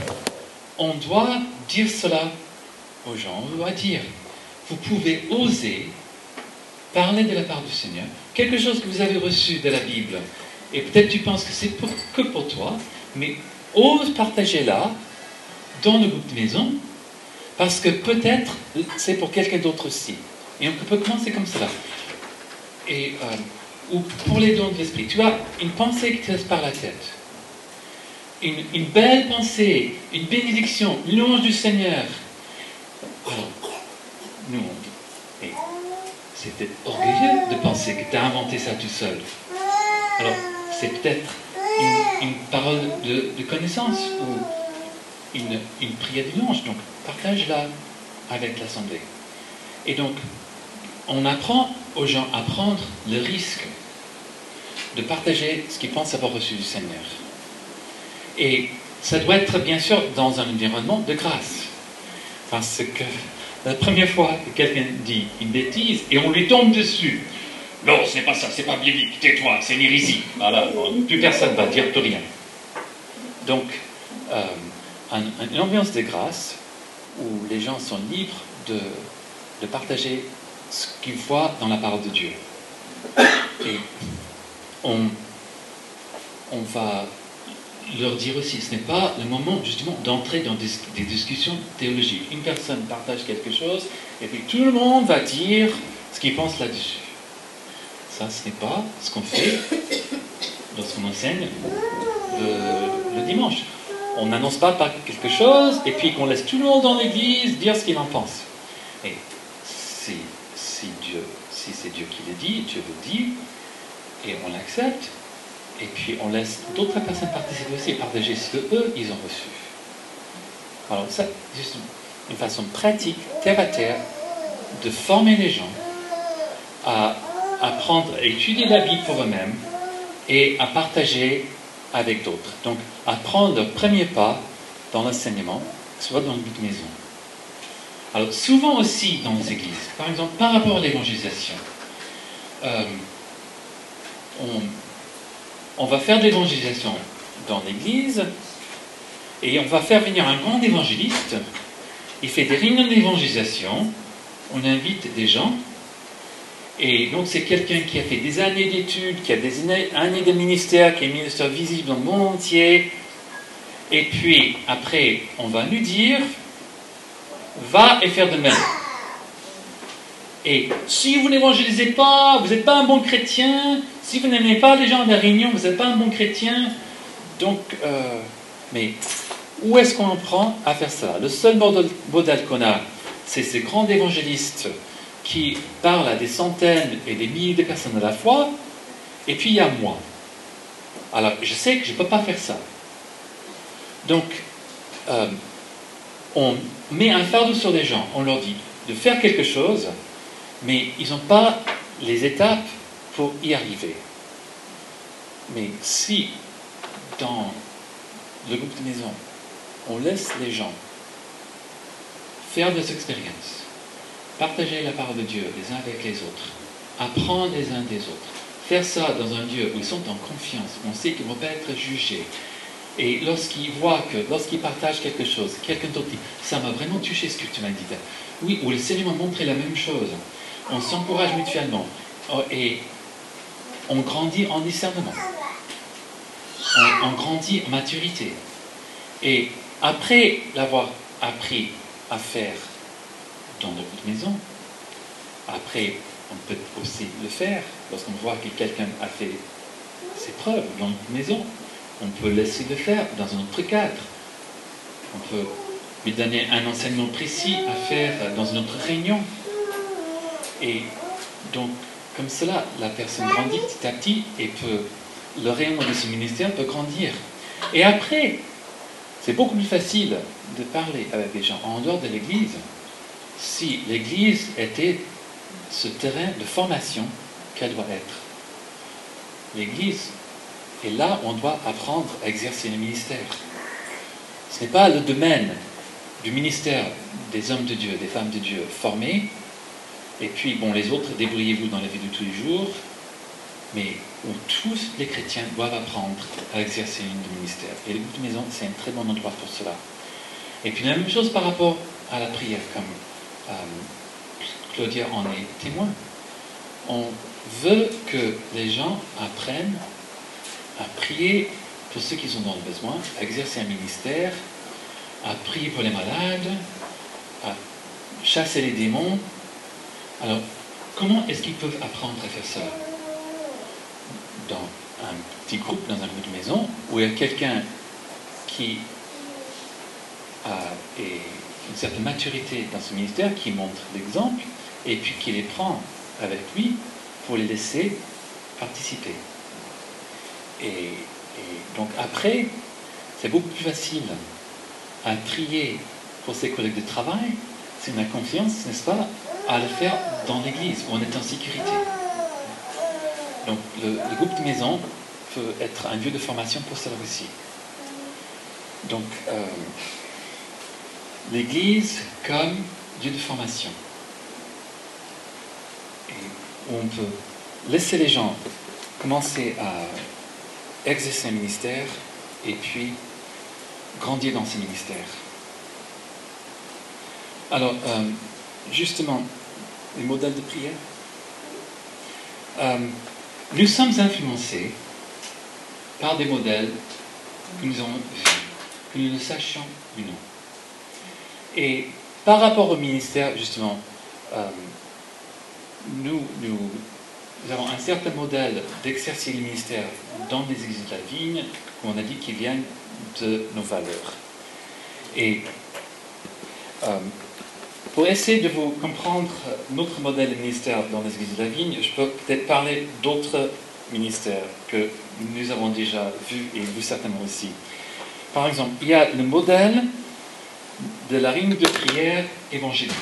on doit dire cela aux gens, on doit dire, vous pouvez oser parler de la part du Seigneur, quelque chose que vous avez reçu de la Bible, et peut-être tu penses que c'est que pour toi, mais ose partager là, dans le groupe de maison, parce que peut-être c'est pour quelqu'un d'autre aussi. Et on peut commencer comme cela. Et, euh, ou pour les dons de l'esprit, tu as une pensée qui te laisse par la tête. Une, belle pensée, une bénédiction, une louange du Seigneur. Alors, nous, c'était orgueilleux de penser que tu as inventé ça tout seul. Alors, c'est peut-être une, parole de, connaissance ou une, prière du louange. Donc, partage-la avec l'Assemblée. Et donc, on apprend aux gens à prendre le risque de partager ce qu'ils pensent avoir reçu du Seigneur. Et ça doit être bien sûr dans un environnement de grâce. Parce que la première fois que quelqu'un dit une bêtise et on lui tombe dessus, non, c'est pas ça, c'est pas biblique, tais-toi, c'est une hérésie. Voilà, plus personne va dire plus rien. Donc, euh, un- une ambiance de grâce où les gens sont libres de, de partager ce qu'ils voient dans la parole de Dieu. Et on, on va leur dire aussi, ce n'est pas le moment justement d'entrer dans des, discussions théologiques. Une personne partage quelque chose et puis tout le monde va dire ce qu'il pense là-dessus. Ça, ce n'est pas ce qu'on fait lorsqu'on enseigne le, le dimanche. On n'annonce pas par quelque chose et puis qu'on laisse tout le monde dans l'église dire ce qu'il en pense. Et si, si Dieu, si c'est Dieu qui le dit, Dieu le dit, et on l'accepte, et puis on laisse d'autres personnes participer aussi et partager ce qu'eux, ils ont reçu. Alors ça, juste une façon pratique, terre à terre, de former les gens à apprendre à étudier la Bible pour eux-mêmes et à partager avec d'autres. Donc, à prendre leur premier pas dans l'enseignement, soit dans le de maison. Alors, souvent aussi dans les églises, par exemple, par rapport à l'évangélisation, euh, on, on va faire de l'évangélisation dans l'église et on va faire venir un grand évangéliste. Il fait des réunions d'évangélisation, on invite des gens et donc c'est quelqu'un qui a fait des années d'études, qui a des années- de ministère, qui est ministère visible dans le monde entier. Et puis après, on va lui dire, va et faire de même. Et si vous n'évangélisez pas, vous n'êtes pas un bon chrétien. Si vous n'aimez pas les gens de la réunion, vous n'êtes pas un bon chrétien. Donc, euh, mais où est-ce qu'on en prend à faire ça? Le seul modèle qu'on a, c'est ces grands évangélistes qui parle à des centaines et des milliers de personnes à la fois, et puis il y a moi. Alors, je sais que je ne peux pas faire ça. Donc, euh, on met un fardeau sur les gens, on leur dit de faire quelque chose, mais ils n'ont pas les étapes pour y arriver. Mais si, dans le groupe de maison, on laisse les gens faire des expériences, partager la parole de Dieu les uns avec les autres, apprendre les uns des autres, faire ça dans un Dieu où ils sont en confiance, où on sait qu'ils ne vont pas être jugés. Et lorsqu'ils voient que, lorsqu'ils partagent quelque chose, quelqu'un d'autre dit Ça m'a vraiment touché ce que tu m'as dit. Oui, ou le Seigneur m'a montré la même chose. On s'encourage mutuellement. Oh, Et on grandit en discernement. On, grandit en maturité. Et après l'avoir appris à faire dans notre maison. Après, on peut aussi le faire lorsqu'on voit que quelqu'un a fait ses preuves dans notre maison. On peut laisser le faire dans un autre cadre. On peut lui donner un enseignement précis à faire dans une autre réunion. Et donc, comme cela, la personne grandit petit à petit et peut, le rayonnement de ce ministère peut grandir. Et après, c'est beaucoup plus facile de parler avec les gens en dehors de l'Église si l'Église était ce terrain de formation qu'elle doit être. L'Église est là où on doit apprendre à exercer le ministère. Ce n'est pas le domaine du ministère des hommes de Dieu, des femmes de Dieu formés, et puis, bon, les autres, débrouillez-vous dans la vie de tous les jours, mais où tous les chrétiens doivent apprendre à exercer le ministère. Et le groupe de maison, c'est un très bon endroit pour cela. Et puis la même chose par rapport à la prière, comme euh, Claudia en est témoin. On veut que les gens apprennent à prier pour ceux qui sont dans le besoin, à exercer un ministère, à prier pour les malades, à chasser les démons. Alors, comment est-ce qu'ils peuvent apprendre à faire ça? Dans un petit groupe, dans un groupe de maison, où il y a quelqu'un qui a- une certaine maturité dans ce ministère, qui montre l'exemple, et puis qui les prend avec lui pour les laisser participer. Et, et donc après, c'est beaucoup plus facile à prier pour ses collègues de travail si on a confiance, n'est-ce pas, à le faire dans l'église où on est en sécurité. Donc le, groupe de maison peut être un lieu de formation pour cela aussi. Donc euh, l'église comme lieu de formation. Et on peut laisser les gens commencer à exercer un ministère et puis grandir dans ce ministère. Alors, euh, justement, les modèles de prière. Euh, nous sommes influencés par des modèles que nous avons vus, que nous le sachions ou non. Et par rapport au ministère, justement, euh, nous, avons un certain modèle d'exercer le ministère dans les églises de la vigne, comme on a dit, qui viennent de nos valeurs. Et euh, pour essayer de vous comprendre notre modèle ministère dans les églises de la vigne, je peux peut-être parler d'autres ministères que nous avons déjà vus et vous certainement aussi. Par exemple, il y a le modèle de la ligne de prière évangélique,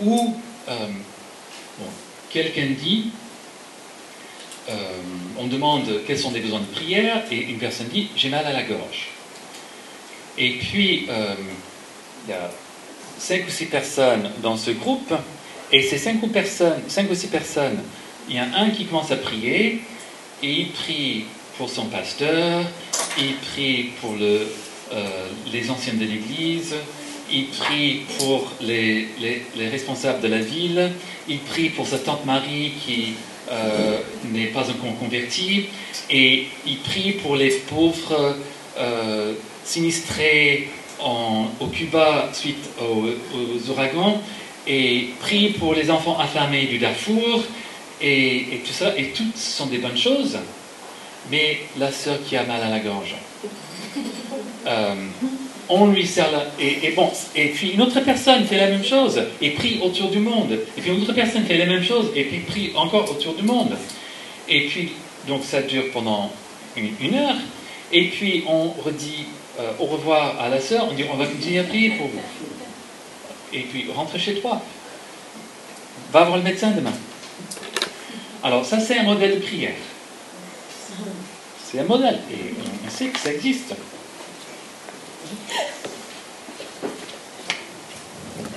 où euh, quelqu'un dit, euh, on demande quels sont les besoins de prière, et une personne dit, j'ai mal à la gorge. Et puis, euh, il y a cinq ou six personnes dans ce groupe, et ces cinq ou, personnes, ou six personnes, il y a un qui commence à prier, et il prie pour son pasteur, il prie pour euh, les anciens de l'Église, il prie pour les, les, les, responsables de la ville, il prie pour sa tante Marie qui euh, n'est pas encore convertie, et il prie pour les pauvres euh, sinistrés en, au Cuba suite aux, aux, ouragans, et prie pour les enfants affamés du Darfour, et, et tout ça, et toutes sont des bonnes choses, mais la sœur qui a mal à la gorge. Euh, on lui sert la... Et, et, bon, et puis une autre personne fait la même chose et prie autour du monde. Et puis une autre personne fait la même chose et puis prie encore autour du monde. Et puis, donc ça dure pendant une, une heure. Et puis on redit euh, au revoir à la sœur, on dit on va continuer à prier pour vous. Et puis rentre chez toi. Va voir le médecin demain. Alors ça c'est un modèle de prière. C'est un modèle et on sait que ça existe.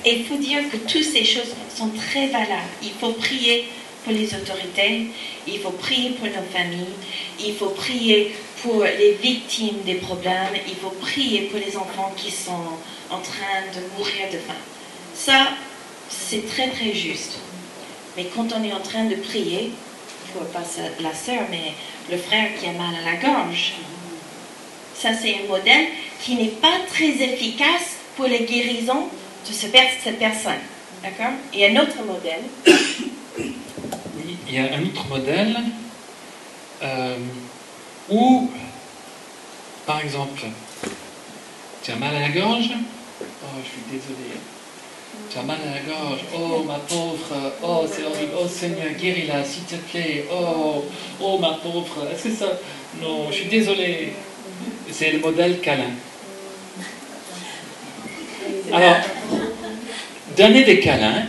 Et il faut dire que toutes ces choses sont très valables. Il faut prier pour les autorités, il faut prier pour nos familles, il faut prier pour les victimes des problèmes, il faut prier pour les enfants qui sont en train de mourir de faim. Ça, c'est très très juste. Mais quand on est en train de prier, pour pas la sœur, mais le frère qui a mal à la gorge, ça c'est un modèle qui n'est pas très efficace pour les guérisons de ce, cette personne. D'accord? Et un autre modèle. Oui, il y a un autre modèle euh, où, par exemple, tu as mal à la gorge? Oh, je suis désolé. Tu as mal à la gorge? Oh, ma pauvre. Oh, c'est horrible. Oh, Seigneur, guéris-la, s'il te plaît. Oh, oh, ma pauvre. Est-ce que ça. Non, je suis désolé. C'est le modèle câlin. Alors, donner des câlins,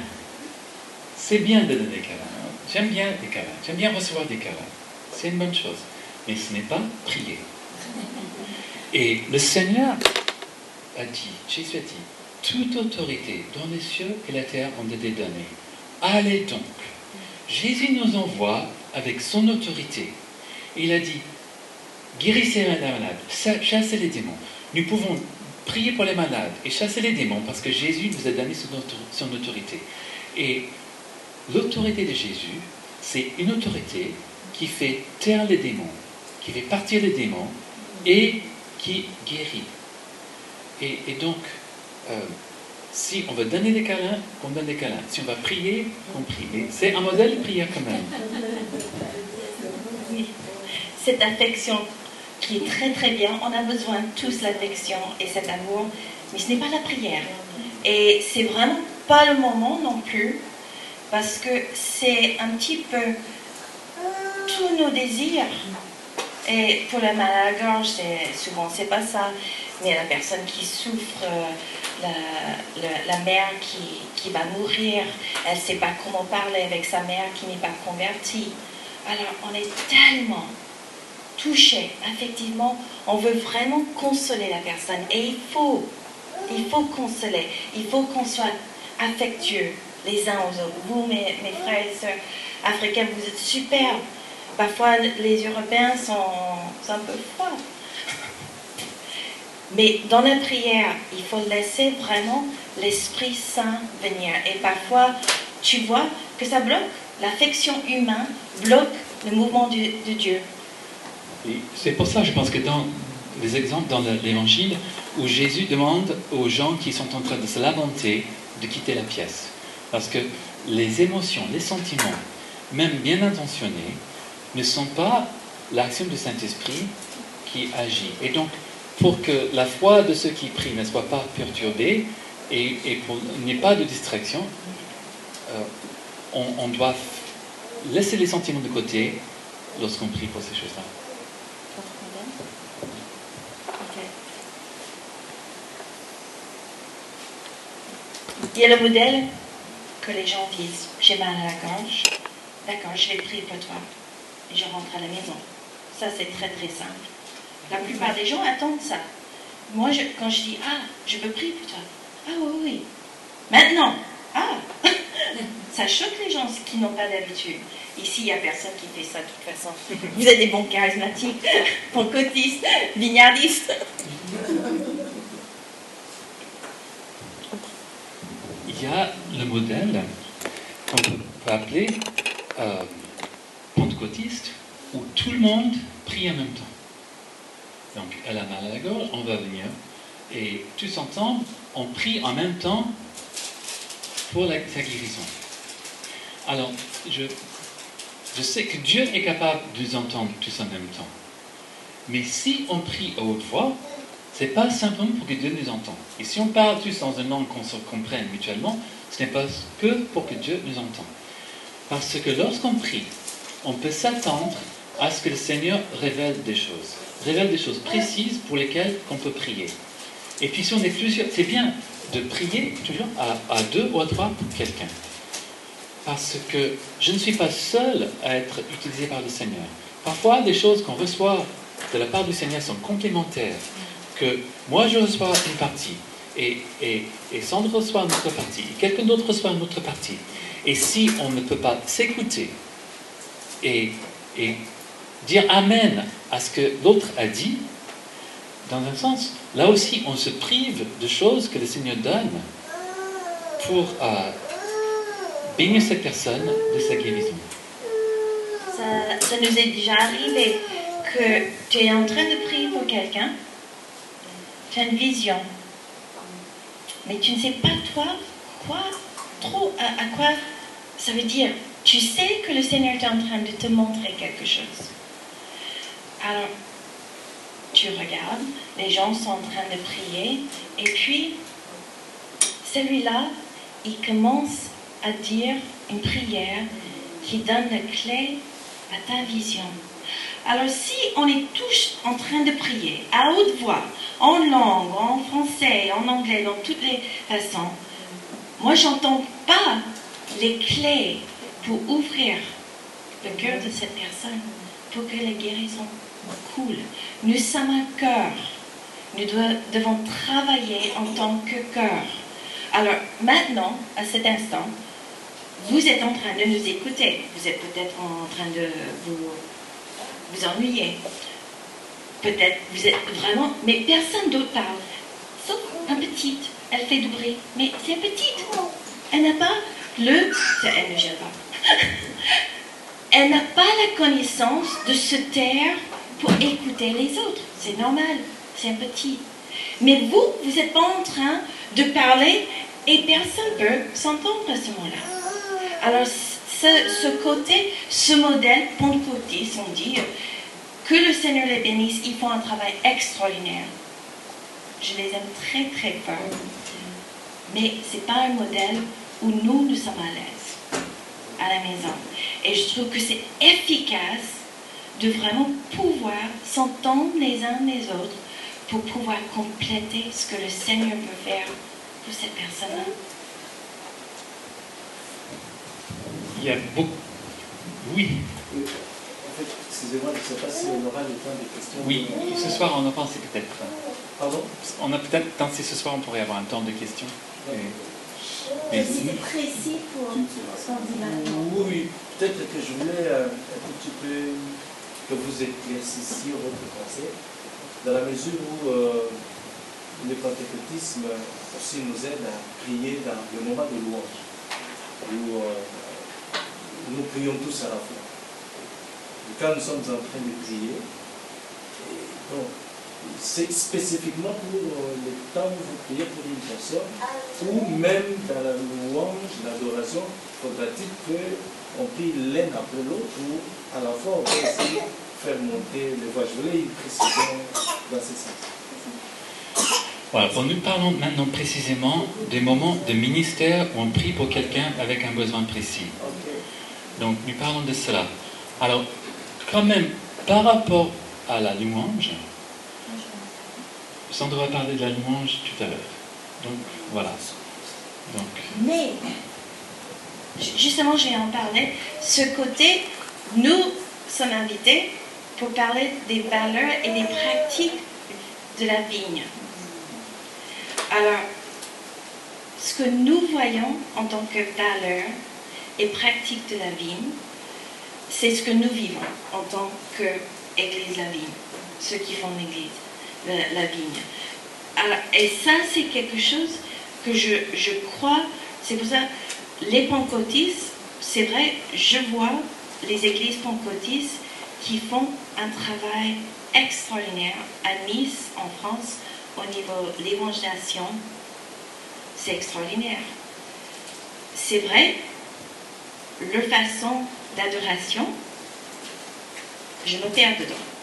c'est bien de donner des câlins. J'aime bien des câlins. J'aime bien recevoir des câlins. C'est une bonne chose. Mais ce n'est pas prier. Et le Seigneur a dit, Jésus a dit, toute autorité dans les cieux et la terre ont été données. Allez donc. Jésus nous envoie avec son autorité. Il a dit, guérissez les malades, chassez les démons. Nous pouvons prier pour les malades et chasser les démons parce que Jésus nous a donné son autorité. Et l'autorité de Jésus, c'est une autorité qui fait taire les démons, qui fait partir les démons et qui guérit. Et, donc, euh, si on veut donner des câlins, on donne des câlins. Si on va prier, on prie. C'est un modèle de prière quand même. Oui. Cette affection qui est très très bien. On a besoin tous l'affection et cet amour, mais ce n'est pas la prière. Et c'est vraiment pas le moment non plus, parce que c'est un petit peu tous nos désirs. Et pour la mal à la gorge, souvent c'est pas ça, mais la personne qui souffre, euh, la, mère qui, va mourir, elle sait pas comment parler avec sa mère qui n'est pas convertie. Alors on est tellement touché, effectivement, on veut vraiment consoler la personne. Et il faut, il faut consoler, il faut qu'on soit affectueux les uns aux autres. Vous, mes, mes frères et sœurs africains, vous êtes superbes. Parfois, les Européens sont, un peu froids. Mais dans la prière, il faut laisser vraiment l'Esprit Saint venir. Et parfois, tu vois que ça bloque. L'affection humaine bloque le mouvement du- de Dieu. C'est pour ça, je pense que dans les exemples dans le- l'évangile, où Jésus demande aux gens qui sont en train de se lamenter de quitter la pièce. Parce que les émotions, les sentiments, même bien intentionnés, ne sont pas l'action du Saint-Esprit qui agit. Et donc, pour que la foi de ceux qui prient ne soit pas perturbée et, et n'y ait pas de distraction, euh, on, doit laisser les sentiments de côté lorsqu'on prie pour ces choses-là. Il y a le modèle que les gens disent j'ai mal à la gorge, d'accord, je vais prier pour toi et je rentre à la maison. Ça, c'est très très simple. La plupart des gens attendent ça. Moi, quand je dis ah, je veux prier pour toi, ah oui, oui, maintenant, ah, ça choque les gens qui n'ont pas d'habitude. Ici, il n'y a personne qui fait ça de toute façon. Vous êtes des bons charismatiques, pentecôtistes, vignardistes. Il y a le modèle qu'on peut appeler euh, pentecôtiste, où tout le monde prie en même temps. Donc, elle a mal à la gorge, on va venir, et tous ensemble, on prie en même temps pour la, sa guérison. Alors, je, je sais que Dieu est capable de nous entendre tous en même temps. Mais si on prie à haute voix, c'est pas simplement pour que Dieu nous entende. Et si on parle tous dans une langue qu'on se comprenne mutuellement, ce n'est pas que pour que Dieu nous entende. Parce que lorsqu'on prie, on peut s'attendre à ce que le Seigneur révèle des choses, révèle des choses précises pour lesquelles on peut prier. Et puis si on est plusieurs, c'est bien de prier toujours à, deux ou à trois pour quelqu'un. Parce que je ne suis pas seul à être utilisé par le Seigneur. Parfois, des choses qu'on reçoit de la part du Seigneur sont complémentaires. Que moi, je reçois une partie, et, et, et Sandra reçoit une autre partie, et quelqu'un d'autre reçoit une autre partie. Et si on ne peut pas s'écouter et, dire Amen à ce que l'autre a dit, dans un sens, là aussi, on se prive de choses que le Seigneur donne pour euh, bénir cette personne de sa guérison. Ça, nous est déjà arrivé que tu es en train de prier pour quelqu'un, tu as une vision, mais tu ne sais pas toi quoi, trop à quoi ça veut dire. Tu sais que le Seigneur est en train de te montrer quelque chose. Alors, tu regardes, les gens sont en train de prier, et puis celui-là, il commence à dire une prière qui donne la clé à ta vision. Alors si on est tous en train de prier à haute voix, en langue, en français, en anglais, dans toutes les façons, moi j'entends pas les clés pour ouvrir le cœur de cette personne, pour que la guérison coule. Nous sommes un cœur. Nous devons travailler en tant que cœur. Alors maintenant, à cet instant, vous êtes en train de nous écouter. Vous êtes peut-être en train de vous, ennuyer. Peut-être vous êtes vraiment... Mais personne d'autre parle. Sauf un petite. Elle fait du bruit. Mais c'est petite. Elle n'a pas le... Elle ne gère pas. Elle n'a pas la connaissance de se taire pour écouter les autres. C'est normal. C'est petit. Mais vous, vous n'êtes pas en train de parler et personne ne peut s'entendre à ce moment-là. Alors, ce, ce côté, ce modèle pentecôtiste, on dit que le Seigneur les bénisse, ils font un travail extraordinaire. Je les aime très très fort. Mais ce n'est pas un modèle où nous, nous sommes à l'aise à la maison. Et je trouve que c'est efficace de vraiment pouvoir s'entendre les uns les autres pour pouvoir compléter ce que le Seigneur peut faire pour cette personne-là. Il y a beaucoup. Oui, Oui. En fait, excusez-moi, je ne sais pas si on aura le temps des questions. oui. Ce soir, on a pensé peut-être. Pardon? On a peut-être pensé ce soir, on pourrait avoir un temps de questions. Et- C'est précis pour maintenant. Oui, peut-être que je voulais euh, un petit peu que vous éclaircissiez votre pensée, dans la mesure où euh, le pentecôtisme aussi nous aide à prier dans le moment de louange, où euh, nous prions tous à la fois. Et quand nous sommes en train de prier, et donc, c'est spécifiquement pour euh, le temps où vous priez pour une personne, ou même dans la louange, l'adoration, faudra-t-il qu'on prie l'un après l'autre, ou à la fois on peut aussi faire monter les voix. Je voulais une précision dans ce sens. Voilà, bon, nous parlons maintenant précisément des moments de ministère où on prie pour quelqu'un avec un besoin précis. Donc, nous parlons de cela. Alors, quand même, par rapport à la louange, Sandra va parler de la louange tout à l'heure. Donc, voilà. Donc, Mais Ju- Justement, je vais en parler. Ce côté, nous sommes invités pour parler des valeurs et des pratiques de la vigne. Alors, ce que nous voyons en tant que valeurs et pratiques de la vigne, c'est ce que nous vivons en tant qu'Église la vigne, ceux qui font l'Église, la, vigne. Et ça, c'est quelque chose que je, je crois, c'est pour ça, les pentecôtistes, c'est vrai, je vois les églises pentecôtistes qui font un travail extraordinaire à Nice, en France, au niveau de l'évangélisation. C'est extraordinaire. C'est vrai, leur façon d'adoration, je me perds dedans.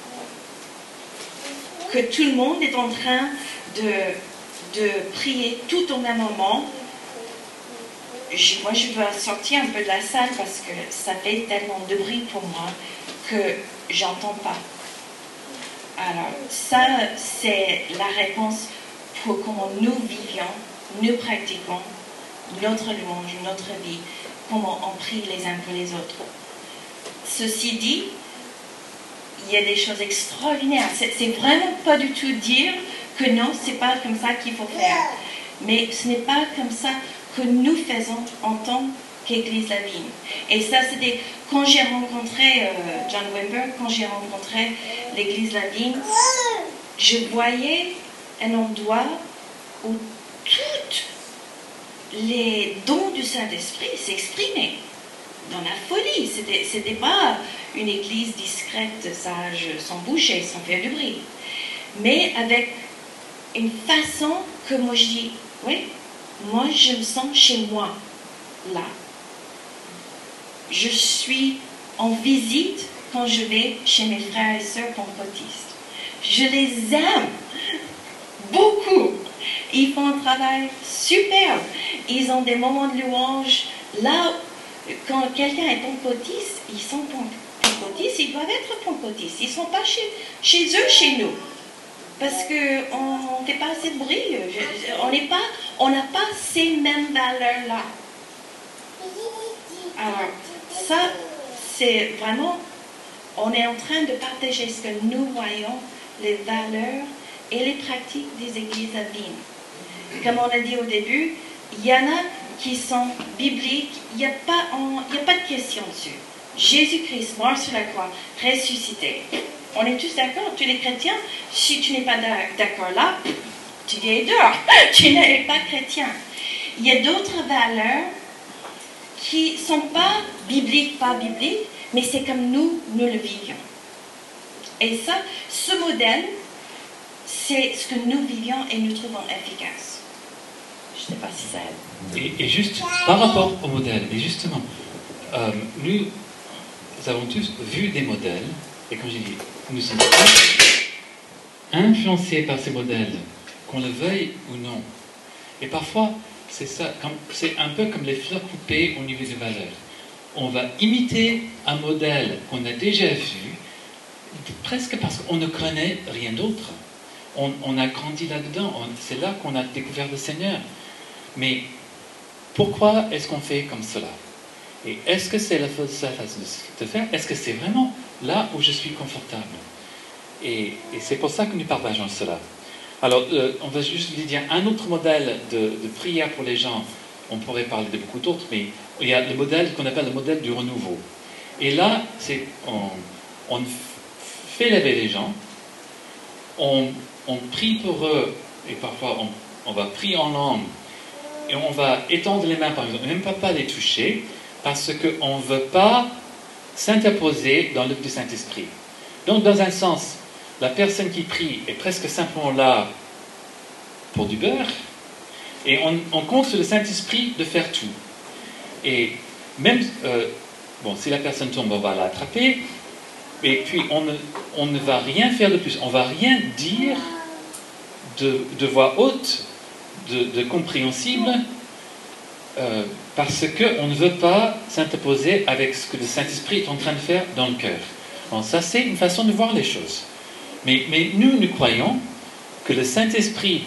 Que tout le monde est en train de, de prier tout au même moment. Moi, je dois sortir un peu de la salle parce que ça fait tellement de bruit pour moi que j'entends pas. Alors, ça, c'est la réponse pour comment nous vivions, nous pratiquons notre louange, notre vie, comment on prie les uns pour les autres. Ceci dit, il y a des choses extraordinaires. C'est vraiment pas du tout dire que non, c'est pas comme ça qu'il faut faire. Mais ce n'est pas comme ça que nous faisons en tant qu'Église la. Et ça, c'était quand j'ai rencontré euh, John Wimber, quand j'ai rencontré l'Église la je voyais un endroit où toutes les dons du Saint-Esprit s'exprimaient dans la folie. C'était, pas une église discrète, sage, sans bouger, sans faire du bruit. Mais avec une façon que moi je dis, oui, moi je me sens chez moi, là. Je suis en visite quand je vais chez mes frères et sœurs pentecôtistes. Je les aime beaucoup. Ils font un travail superbe. Ils ont des moments de louange. Là, quand quelqu'un est pentecôtiste, ils sont pentecôtistes, ils doivent être pentecôtistes. Ils ne sont pas chez, chez eux, chez nous. Parce qu'on ne fait pas assez. Je- on n'est pas, on n'a pas ces mêmes valeurs-là. Alors, ça, c'est vraiment, on est en train de partager ce que nous voyons, les valeurs et les pratiques des églises Vigne. Comme on a dit au début, il y en a qui sont bibliques, il n'y a, pas a pas de question dessus. Jésus-Christ, mort sur la croix, ressuscité. On est tous d'accord, tous les chrétiens, si tu n'es pas d'ac- d'accord là, tu viens dehors, tu n'es pas chrétien. Il y a d'autres valeurs qui ne sont pas bibliques, pas bibliques, mais c'est comme nous, nous le vivions. Et ça, ce modèle, c'est ce que nous vivions et nous trouvons efficace. Je ne pas si ça. Et, juste par rapport au modèle, et justement, euh, nous, nous avons tous vu des modèles, et comme j'ai dit, nous sommes tous influencés par ces modèles qu'on le veuille ou non. Et parfois, c'est ça, c'est un peu comme les fleurs coupées au niveau des valeurs. On va imiter un modèle qu'on a déjà vu, presque parce qu'on ne connaît rien d'autre. On, a grandi là-dedans, c'est là qu'on a découvert le Seigneur. Mais pourquoi est-ce qu'on fait comme cela? Et est-ce que c'est la façon de faire? Est-ce que c'est vraiment là où je suis confortable? Et, c'est pour ça que nous partageons cela. Alors, euh, on va juste dire un autre modèle de, prière pour les gens. On pourrait parler de beaucoup d'autres, mais il y a le modèle qu'on appelle le modèle du renouveau. Et là, on, fait lever les gens, on, prie pour eux, et parfois on va prier en langue et on va étendre les mains, par exemple, même pas, les toucher, parce qu'on ne veut pas s'interposer dans l'œuvre du Saint-Esprit. Donc, dans un sens, la personne qui prie est presque simplement là pour du beurre, et on, compte sur le Saint-Esprit de faire tout. Et même, euh, bon, si la personne tombe, on va l'attraper, et puis on ne, va rien faire de plus, on va rien dire de voix haute de, compréhensible euh, parce qu'on ne veut pas s'interposer avec ce que le Saint-Esprit est en train de faire dans le cœur. ça, c'est une façon de voir les choses. Mais, mais nous, nous croyons que le Saint-Esprit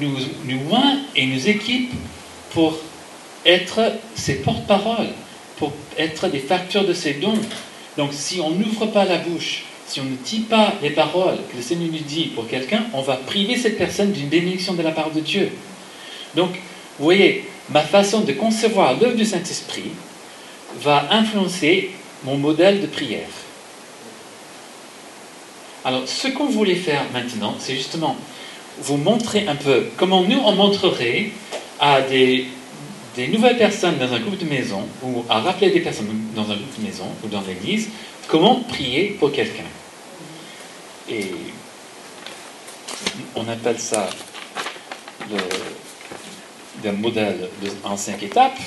nous, nous et nous équipe pour être ses porte-paroles, pour être des facteurs de ses dons. Donc si on n'ouvre pas la bouche, si on ne dit pas les paroles que le Seigneur nous dit pour quelqu'un, on va priver cette personne d'une bénédiction de la part de Dieu. Donc, vous voyez, ma façon de concevoir l'œuvre du Saint-Esprit va influencer mon modèle de prière. Alors, ce qu'on voulait faire maintenant, c'est justement vous montrer un peu comment nous, on montrerait à des, des nouvelles personnes dans un groupe de maison, ou à rappeler des personnes dans un groupe de maison, ou dans l'église, comment prier pour quelqu'un. Et on appelle ça le, modèle en cinq étapes.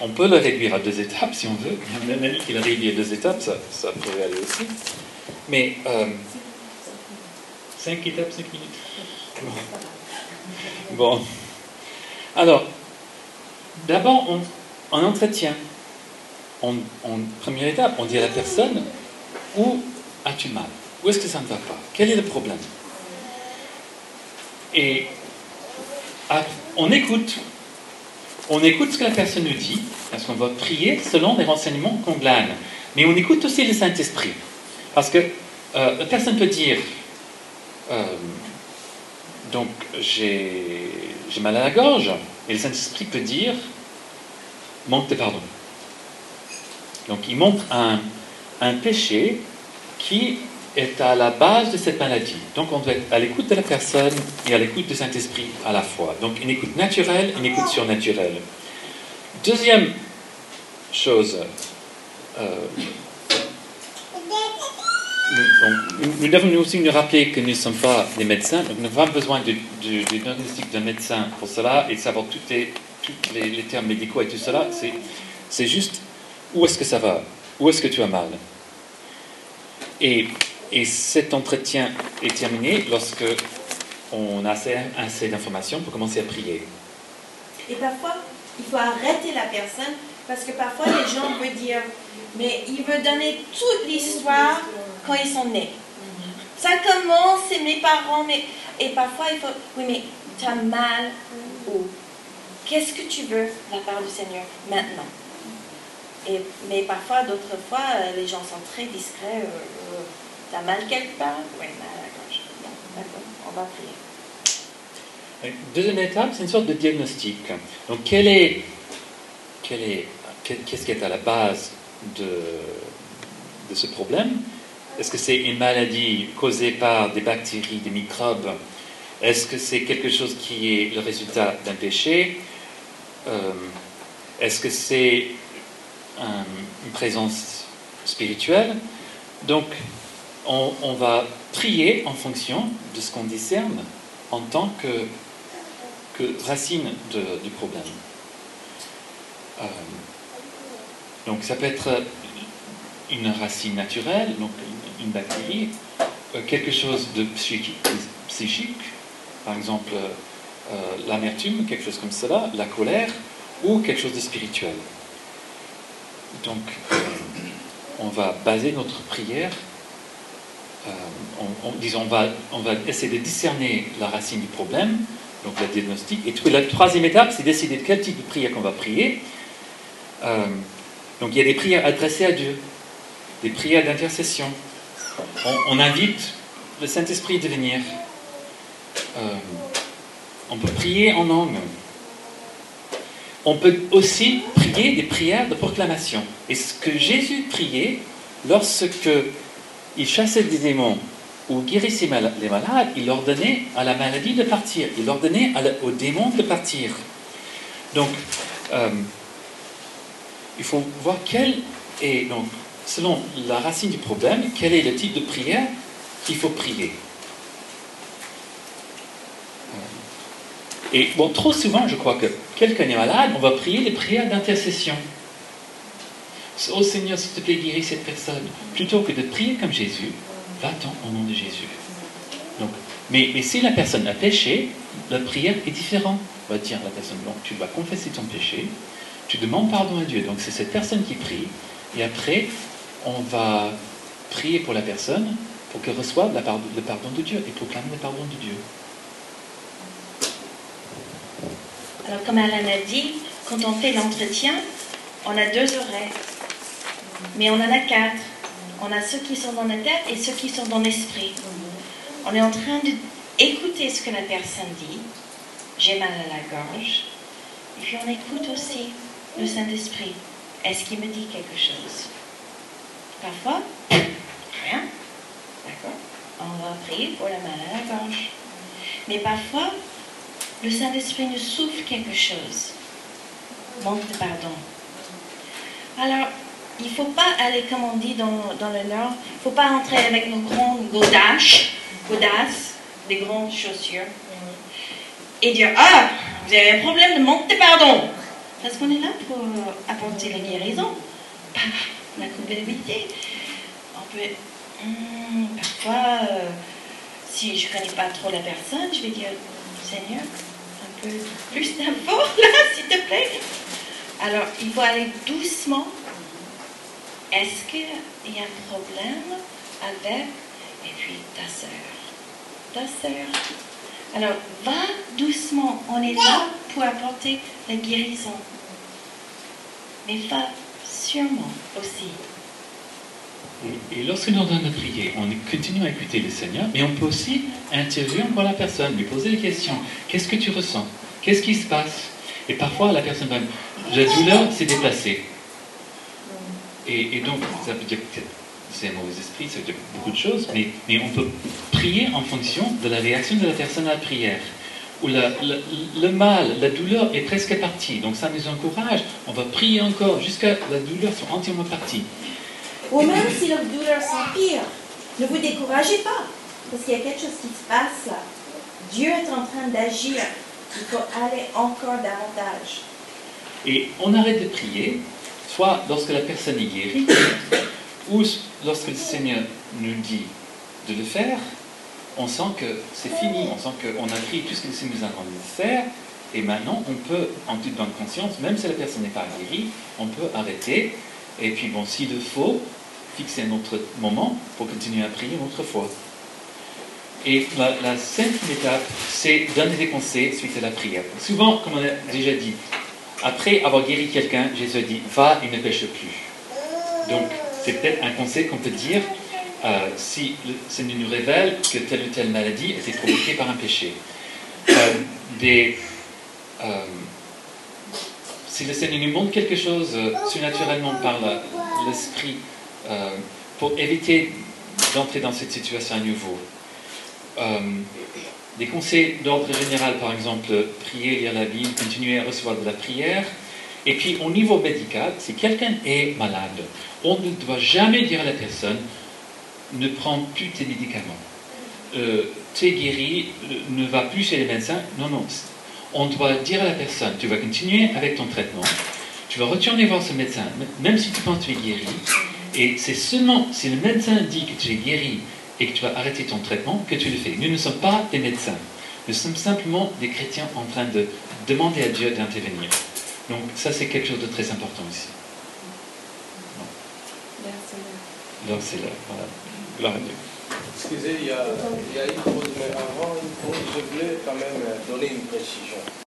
On peut le réduire à deux étapes si on veut. Même qu'il réduit à deux étapes, ça, ça pourrait aller aussi. Mais euh, cinq étapes, cinq minutes. Bon. Alors, d'abord, on, entretient. en première étape, on dit à la personne où as-tu mal? Où est-ce que ça ne va pas? Quel est le problème? Et on écoute. On écoute ce que la personne nous dit, parce qu'on va prier selon les renseignements qu'on glane. Mais on écoute aussi le Saint-Esprit. Parce que euh, la personne peut dire euh, Donc, j'ai mal à la gorge. Et le Saint-Esprit peut dire Manque de pardon. Donc, il montre un, un péché qui est à la base de cette maladie. Donc on doit être à l'écoute de la personne et à l'écoute du Saint-Esprit à la fois. Donc une écoute naturelle, une écoute surnaturelle. Deuxième chose, euh, nous, devons aussi nous rappeler que nous ne sommes pas des médecins, donc nous n'avons pas besoin du, diagnostic d'un médecin pour cela et de savoir tous les, les, termes médicaux et tout cela. C'est juste où est-ce que ça va, où est-ce que tu as mal? Et et cet entretien est terminé lorsque on a assez, d'informations pour commencer à prier. Et parfois, il faut arrêter la personne parce que parfois les gens veulent dire, mais il veut donner toute l'histoire quand ils sont nés. Ça commence, c'est mes parents, mais... Et parfois il faut, oui, mais tu as mal où Qu'est-ce que tu veux de la part du Seigneur maintenant? Et, Mais parfois, d'autres fois, les gens sont très discrets. Euh, T'as mal quelque part? Oui, mal à la d'accord, on va prier. Deuxième étape, c'est une sorte de diagnostic. Donc, quel est, quel est, qu'est-ce qui est à la base de, de ce problème? Est-ce que c'est une maladie causée par des bactéries, des microbes? Est-ce que c'est quelque chose qui est le résultat d'un péché? Euh, Est-ce que c'est une présence spirituelle? Donc, on, va prier en fonction de ce qu'on discerne en tant que, racine du problème. Euh, donc ça peut être une racine naturelle, donc une, bactérie, euh, quelque chose de psychique, par exemple euh, l'amertume, quelque chose comme cela, la colère, ou quelque chose de spirituel. Donc, on va baser notre prière, on, on- disons, on va, on va essayer de discerner la racine du problème, donc la diagnostic, et la troisième étape, c'est décider de quel type de prière qu'on va prier. Euh, donc, il y a des prières adressées à Dieu, des prières d'intercession. On, on invite le Saint-Esprit de venir. Euh, on peut prier en langue. On peut aussi prier des prières de proclamation. Et ce que Jésus priait lorsque il chassait des démons ou guérissait les malades, il ordonnait à la maladie de partir. Il ordonnait aux démons de partir. Donc, euh, il faut voir quel est, donc, selon la racine du problème, quel est le type de prière qu'il faut prier. Et bon, trop souvent, je crois que quelqu'un est malade, on va prier des prières d'intercession. Oh Seigneur, s'il te plaît, guéris cette personne. Plutôt que de prier comme Jésus, va-t'en au nom de Jésus. Mais, si la personne a péché, la prière est différente. Va dire à la personne, donc tu dois confesser ton péché, tu demandes pardon à Dieu. Donc c'est cette personne qui prie. Et après, on va prier pour la personne pour qu'elle reçoive la pardon- le pardon de Dieu et proclame le pardon de Dieu. Alors, comme Alain a dit, quand on fait l'entretien, on a deux oreilles. Mais on en a quatre. On a ceux qui sont dans la tête et ceux qui sont dans l'esprit. On est en train d'écouter ce que la personne dit. J'ai mal à la gorge. Et puis on écoute aussi le Saint-Esprit. Est-ce qu'il me dit quelque chose? Parfois, rien. D'accord? On va prier pour la mal à la gorge. Mais parfois, le Saint-Esprit nous souffle quelque chose. Manque de pardon. Alors, il ne faut pas aller, comme on dit dans, dans le Nord, il ne faut pas entrer avec nos grandes godasses, godasses, des grandes chaussures, et dire Ah, vous avez un problème de manque de pardon. Parce qu'on est là pour apporter la guérison, pas la culpabilité. Hmm, parfois, euh, si je ne connais pas trop la personne, je vais dire Seigneur, un peu plus d'infos s'il te plaît. Alors, il faut aller doucement. Est-ce qu'il y a un problème avec, et puis ta sœur, ta sœur. Alors, va doucement. On est là pour apporter la guérison. Mais va sûrement aussi. Et, et lorsque nous train de prier, on continue à écouter le Seigneur, mais on peut aussi interviewer encore la personne, lui poser des questions. Qu'est-ce que tu ressens? Qu'est-ce qui se passe? Et parfois, la personne va la douleur s'est déplacée. Et, et donc, ça veut dire que c'est un mauvais esprit, ça veut dire beaucoup de choses, mais, mais on peut prier en fonction de la réaction de la personne à la prière. Où la- la- le mal, la douleur est presque partie. Donc ça nous encourage. On va prier encore jusqu'à la douleur soit entièrement partie. Ou même si la douleur s'empire, ne vous découragez pas, parce qu'il y a quelque chose qui se passe là. Dieu est en train d'agir. Il faut aller encore davantage. Et on arrête de prier, soit lorsque la personne est guérie, ou lorsque le Seigneur nous dit de le faire, on sent que c'est fini, on sent qu'on a pris tout ce que le Seigneur nous a demandé de faire, et maintenant on peut, en toute bonne conscience, même si la personne n'est pas guérie, on peut arrêter, et puis bon, s'il le faut, fixer un autre moment pour continuer à prier une autre fois. Et la, la cinquième étape, c'est donner des conseils suite à la prière. Souvent, comme on a déjà dit, après avoir guéri quelqu'un, Jésus dit Va et ne pêche plus. Donc, c'est peut-être un conseil qu'on peut dire euh, si le Seigneur nous révèle que telle ou telle maladie était provoquée par un péché. Euh, euh, si le Seigneur nous montre quelque chose surnaturellement par l'Esprit pour éviter d'entrer dans cette situation à nouveau. Euh, des conseils d'ordre général, par exemple, prier, lire la Bible, continuer à recevoir de la prière. Et puis, au niveau médical, si quelqu'un est malade, on ne doit jamais dire à la personne ne prends plus tes médicaments. Euh, tu es guéri, euh, ne va plus chez les médecins. Non, non. On doit dire à la personne tu vas continuer avec ton traitement, tu vas retourner voir ce médecin, même si tu penses que tu es guéri. Et c'est seulement si le médecin dit que tu es guéri et que tu vas arrêter ton traitement que tu le fais. Nous ne sommes pas des médecins. Nous sommes simplement des chrétiens en train de demander à Dieu d'intervenir. Donc ça, c'est quelque chose de très important ici. Donc c'est là, voilà. Gloire à Dieu. Excusez, il y, a, il y a une pause, mais avant une pause, je voulais quand même donner une précision.